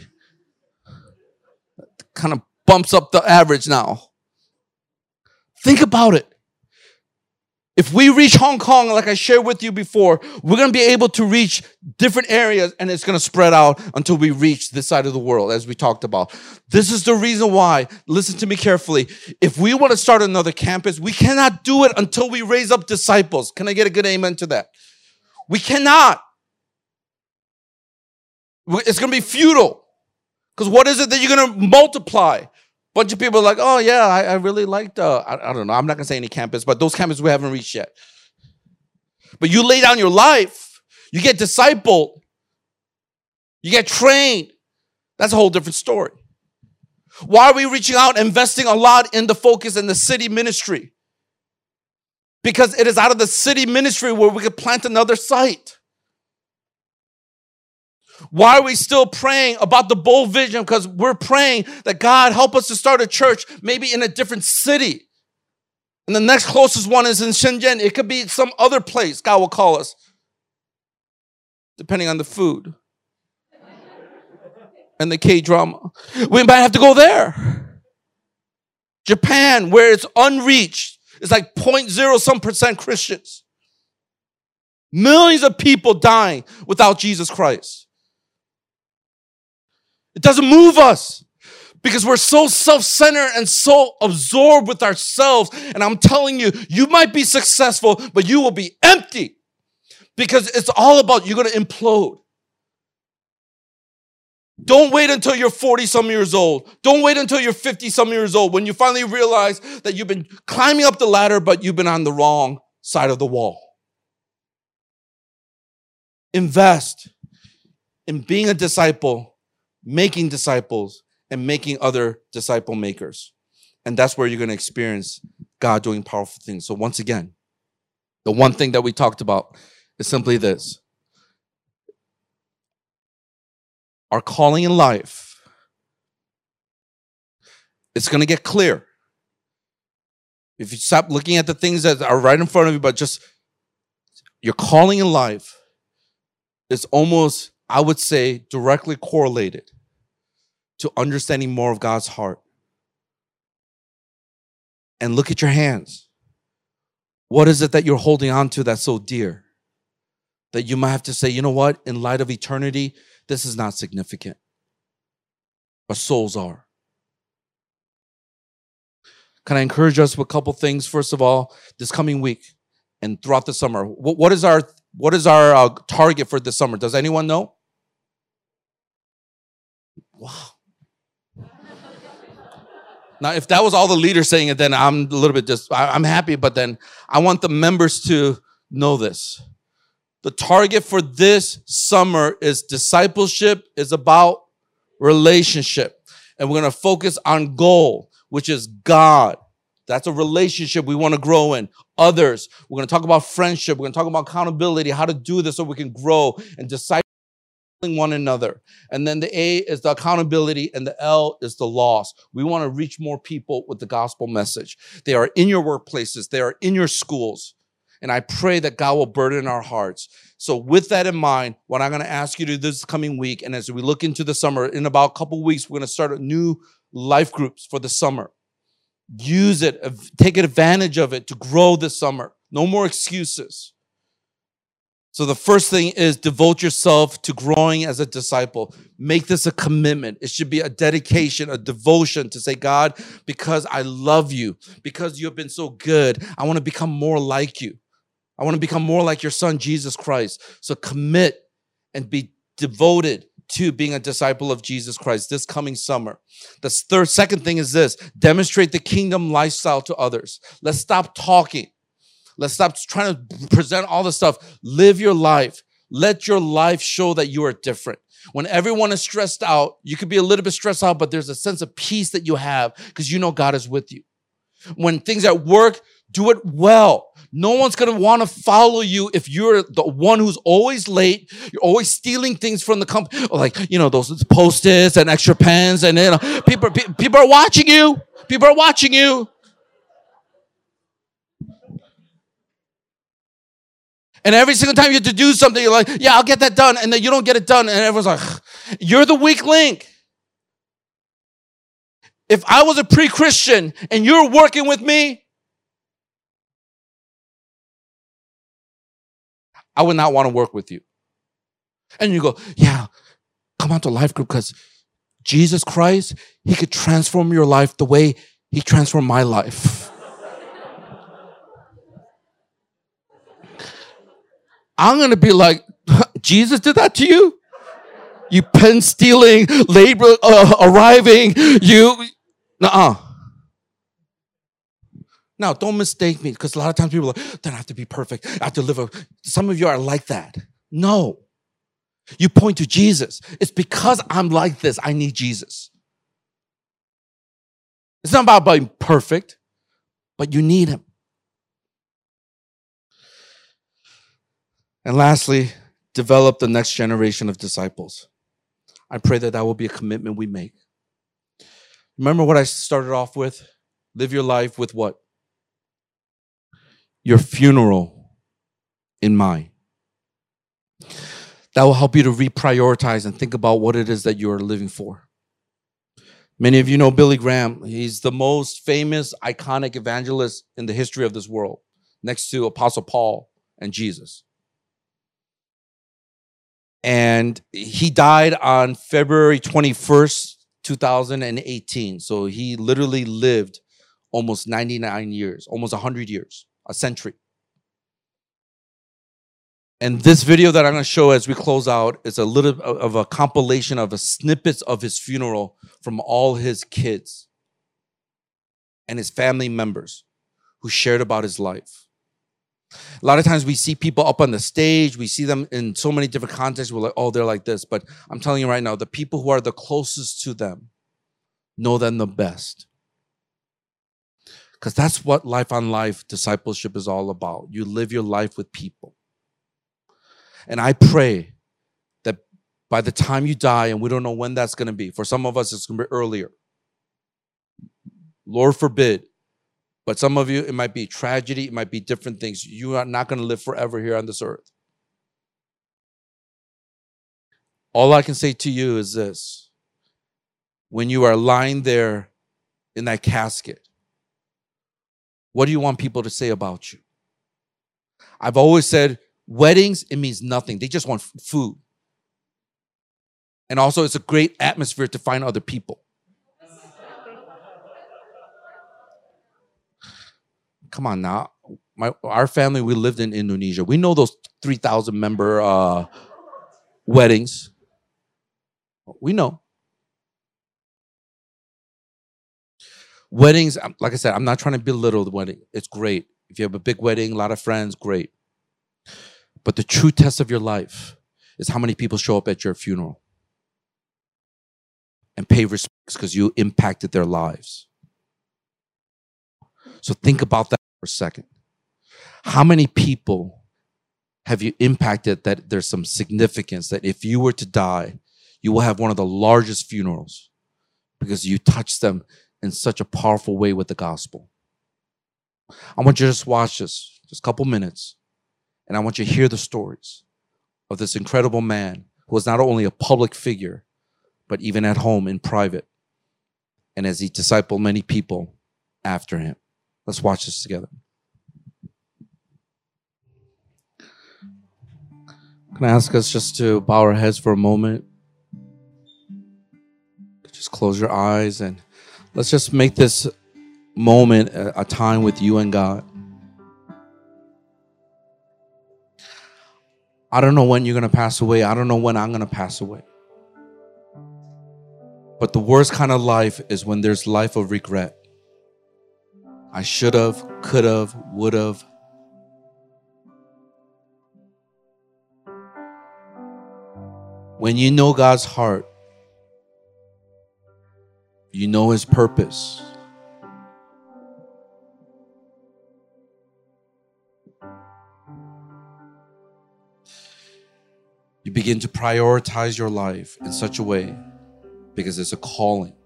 Kind of bumps up the average now. Think about it. If we reach Hong Kong, like I shared with you before, we're going to be able to reach different areas and it's going to spread out until we reach this side of the world, as we talked about. This is the reason why, listen to me carefully. If we want to start another campus, we cannot do it until we raise up disciples. Can I get a good amen to that? We cannot. It's going to be futile. Because what is it that you're going to multiply? Bunch of people are like, oh yeah, I, I really liked, uh, I, I don't know, I'm not gonna say any campus, but those campuses we haven't reached yet. But you lay down your life, you get discipled, you get trained. That's a whole different story. Why are we reaching out, investing a lot in the focus in the city ministry? Because it is out of the city ministry where we could plant another site. Why are we still praying about the bold vision? Because we're praying that God help us to start a church maybe in a different city. And the next closest one is in Shenzhen. It could be some other place God will call us, depending on the food and the K drama. We might have to go there. Japan, where it's unreached, it's like 0.0 some percent Christians. Millions of people dying without Jesus Christ. It doesn't move us because we're so self centered and so absorbed with ourselves. And I'm telling you, you might be successful, but you will be empty because it's all about you're going to implode. Don't wait until you're 40 some years old. Don't wait until you're 50 some years old when you finally realize that you've been climbing up the ladder, but you've been on the wrong side of the wall. Invest in being a disciple making disciples and making other disciple makers. And that's where you're going to experience God doing powerful things. So, once again, the one thing that we talked about is simply this our calling in life, it's going to get clear. If you stop looking at the things that are right in front of you, but just your calling in life is almost, I would say, directly correlated to understanding more of God's heart. And look at your hands. What is it that you're holding on to that's so dear? That you might have to say, you know what, in light of eternity, this is not significant. But souls are. Can I encourage us with a couple things? First of all, this coming week and throughout the summer, what, what is our what is our uh, target for this summer? Does anyone know? Wow. Now, if that was all the leaders saying it, then I'm a little bit just, I'm happy, but then I want the members to know this. The target for this summer is discipleship, is about relationship. And we're going to focus on goal, which is God, That's a relationship we want to grow in. Others, we're going to talk about friendship. We're going to talk about accountability, how to do this so we can grow and disciple one another. And then the A is the accountability, and the L is the loss. We want to reach more people with the gospel message. They are in your workplaces, they are in your schools. And I pray that God will burden our hearts. So, with that in mind, what I'm going to ask you to do this coming week, and as we look into the summer, in about a couple weeks, we're going to start a new life groups for the summer. Use it, take advantage of it to grow this summer. No more excuses. So the first thing is devote yourself to growing as a disciple. Make this a commitment. It should be a dedication, a devotion to say, God, because I love you, because you have been so good, I want to become more like you. I want to become more like your son, Jesus Christ. So commit and be devoted to being a disciple of Jesus Christ this coming summer. The third, second thing is this demonstrate the kingdom lifestyle to others. Let's stop talking. Let's stop trying to present all this stuff. Live your life. Let your life show that you are different. When everyone is stressed out, you could be a little bit stressed out, but there's a sense of peace that you have because you know God is with you. When things at work, do it well. No one's going to want to follow you if you're the one who's always late. You're always stealing things from the company, like, you know, those post-its and extra pens. And, you know, people, people are watching you. People are watching you. And every single time you have to do something, you're like, yeah, I'll get that done. And then you don't get it done. And everyone's like, you're the weak link. If I was a pre Christian and you're working with me, I would not want to work with you. And you go, yeah, come out to life group because Jesus Christ, He could transform your life the way He transformed my life. I'm going to be like, Jesus did that to you? You pen stealing, labor uh, arriving, you, uh now, don't mistake me because a lot of times people are like, don't have to be perfect. I have to live a. Some of you are like that. No. You point to Jesus. It's because I'm like this, I need Jesus. It's not about being perfect, but you need him. And lastly, develop the next generation of disciples. I pray that that will be a commitment we make. Remember what I started off with? Live your life with what? your funeral in mind. That will help you to reprioritize and think about what it is that you are living for. Many of you know Billy Graham. He's the most famous, iconic evangelist in the history of this world, next to Apostle Paul and Jesus. And he died on February 21st, 2018. So he literally lived almost 99 years, almost 100 years a century. And this video that I'm going to show as we close out is a little of a compilation of a snippets of his funeral from all his kids and his family members who shared about his life. A lot of times we see people up on the stage, we see them in so many different contexts. We're like, oh, they're like this. But I'm telling you right now, the people who are the closest to them know them the best. Because that's what life on life discipleship is all about. You live your life with people. And I pray that by the time you die, and we don't know when that's going to be, for some of us, it's going to be earlier. Lord forbid. But some of you, it might be tragedy, it might be different things. You are not going to live forever here on this earth. All I can say to you is this when you are lying there in that casket, what do you want people to say about you? I've always said weddings, it means nothing. They just want food. And also, it's a great atmosphere to find other people. Come on now. My, our family, we lived in Indonesia. We know those 3,000 member uh, weddings. We know. Weddings, like I said, I'm not trying to belittle the wedding. It's great. If you have a big wedding, a lot of friends, great. But the true test of your life is how many people show up at your funeral and pay respects because you impacted their lives. So think about that for a second. How many people have you impacted that there's some significance that if you were to die, you will have one of the largest funerals because you touched them in such a powerful way with the gospel? I want you to just watch this, just a couple minutes, and I want you to hear the stories of this incredible man who was not only a public figure, but even at home in private. And as he discipled many people after him. Let's watch this together. Can I ask us just to bow our heads for a moment? Just close your eyes and let's just make this moment a, time with you and God. I don't know when you're going to pass away. I don't know when I'm going to pass away. But the worst kind of life is when there's life of regret. I should have, could have, would have. When you know God's heart, you know His purpose. You begin to prioritize your life in such a way because it's a calling.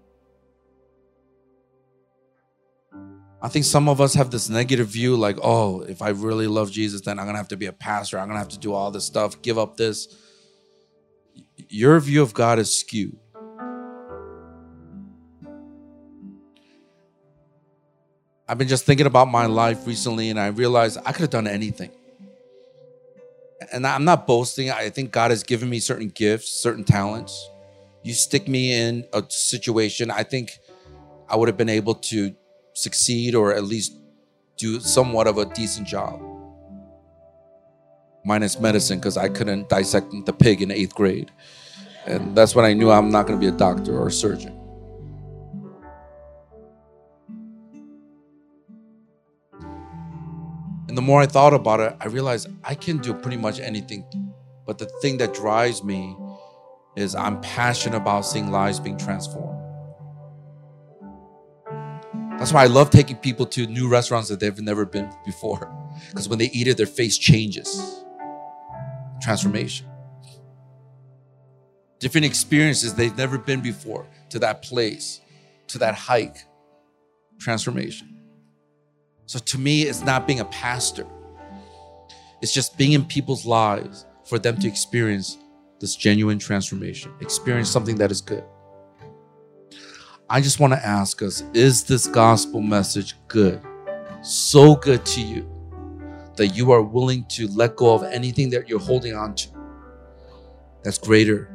I think some of us have this negative view like, oh, if I really love Jesus, then I'm going to have to be a pastor. I'm going to have to do all this stuff, give up this. Your view of God is skewed. I've been just thinking about my life recently and I realized I could have done anything. And I'm not boasting. I think God has given me certain gifts, certain talents. You stick me in a situation, I think I would have been able to succeed or at least do somewhat of a decent job. Minus medicine, because I couldn't dissect the pig in eighth grade. And that's when I knew I'm not going to be a doctor or a surgeon. And the more I thought about it, I realized I can do pretty much anything. But the thing that drives me is I'm passionate about seeing lives being transformed. That's why I love taking people to new restaurants that they've never been before. Because when they eat it, their face changes. Transformation. Different experiences they've never been before to that place, to that hike. Transformation. So to me, it's not being a pastor, it's just being in people's lives for them to experience this genuine transformation, experience something that is good. I just want to ask us is this gospel message good? So good to you that you are willing to let go of anything that you're holding on to that's greater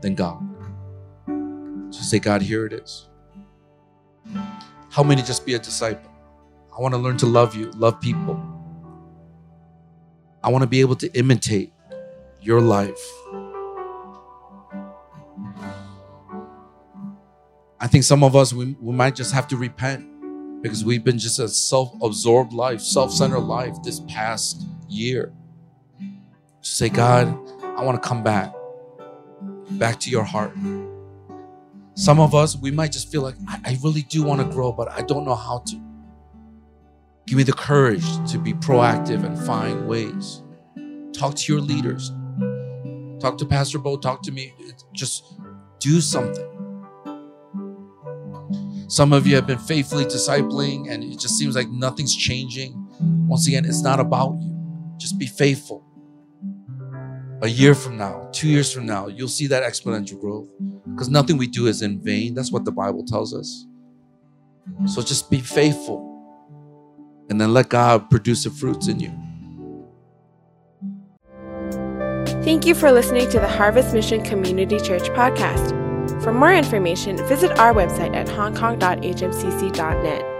than God. So say, God, here it is. Help me to just be a disciple. I want to learn to love you, love people. I want to be able to imitate your life. I think some of us, we, we might just have to repent because we've been just a self absorbed life, self centered life this past year. Just say, God, I want to come back, back to your heart. Some of us, we might just feel like, I, I really do want to grow, but I don't know how to. Give me the courage to be proactive and find ways. Talk to your leaders. Talk to Pastor Bo, talk to me. Just do something. Some of you have been faithfully discipling and it just seems like nothing's changing. Once again, it's not about you. Just be faithful. A year from now, two years from now, you'll see that exponential growth because nothing we do is in vain. That's what the Bible tells us. So just be faithful and then let God produce the fruits in you. Thank you for listening to the Harvest Mission Community Church podcast. For more information, visit our website at hongkong.hmcc.net.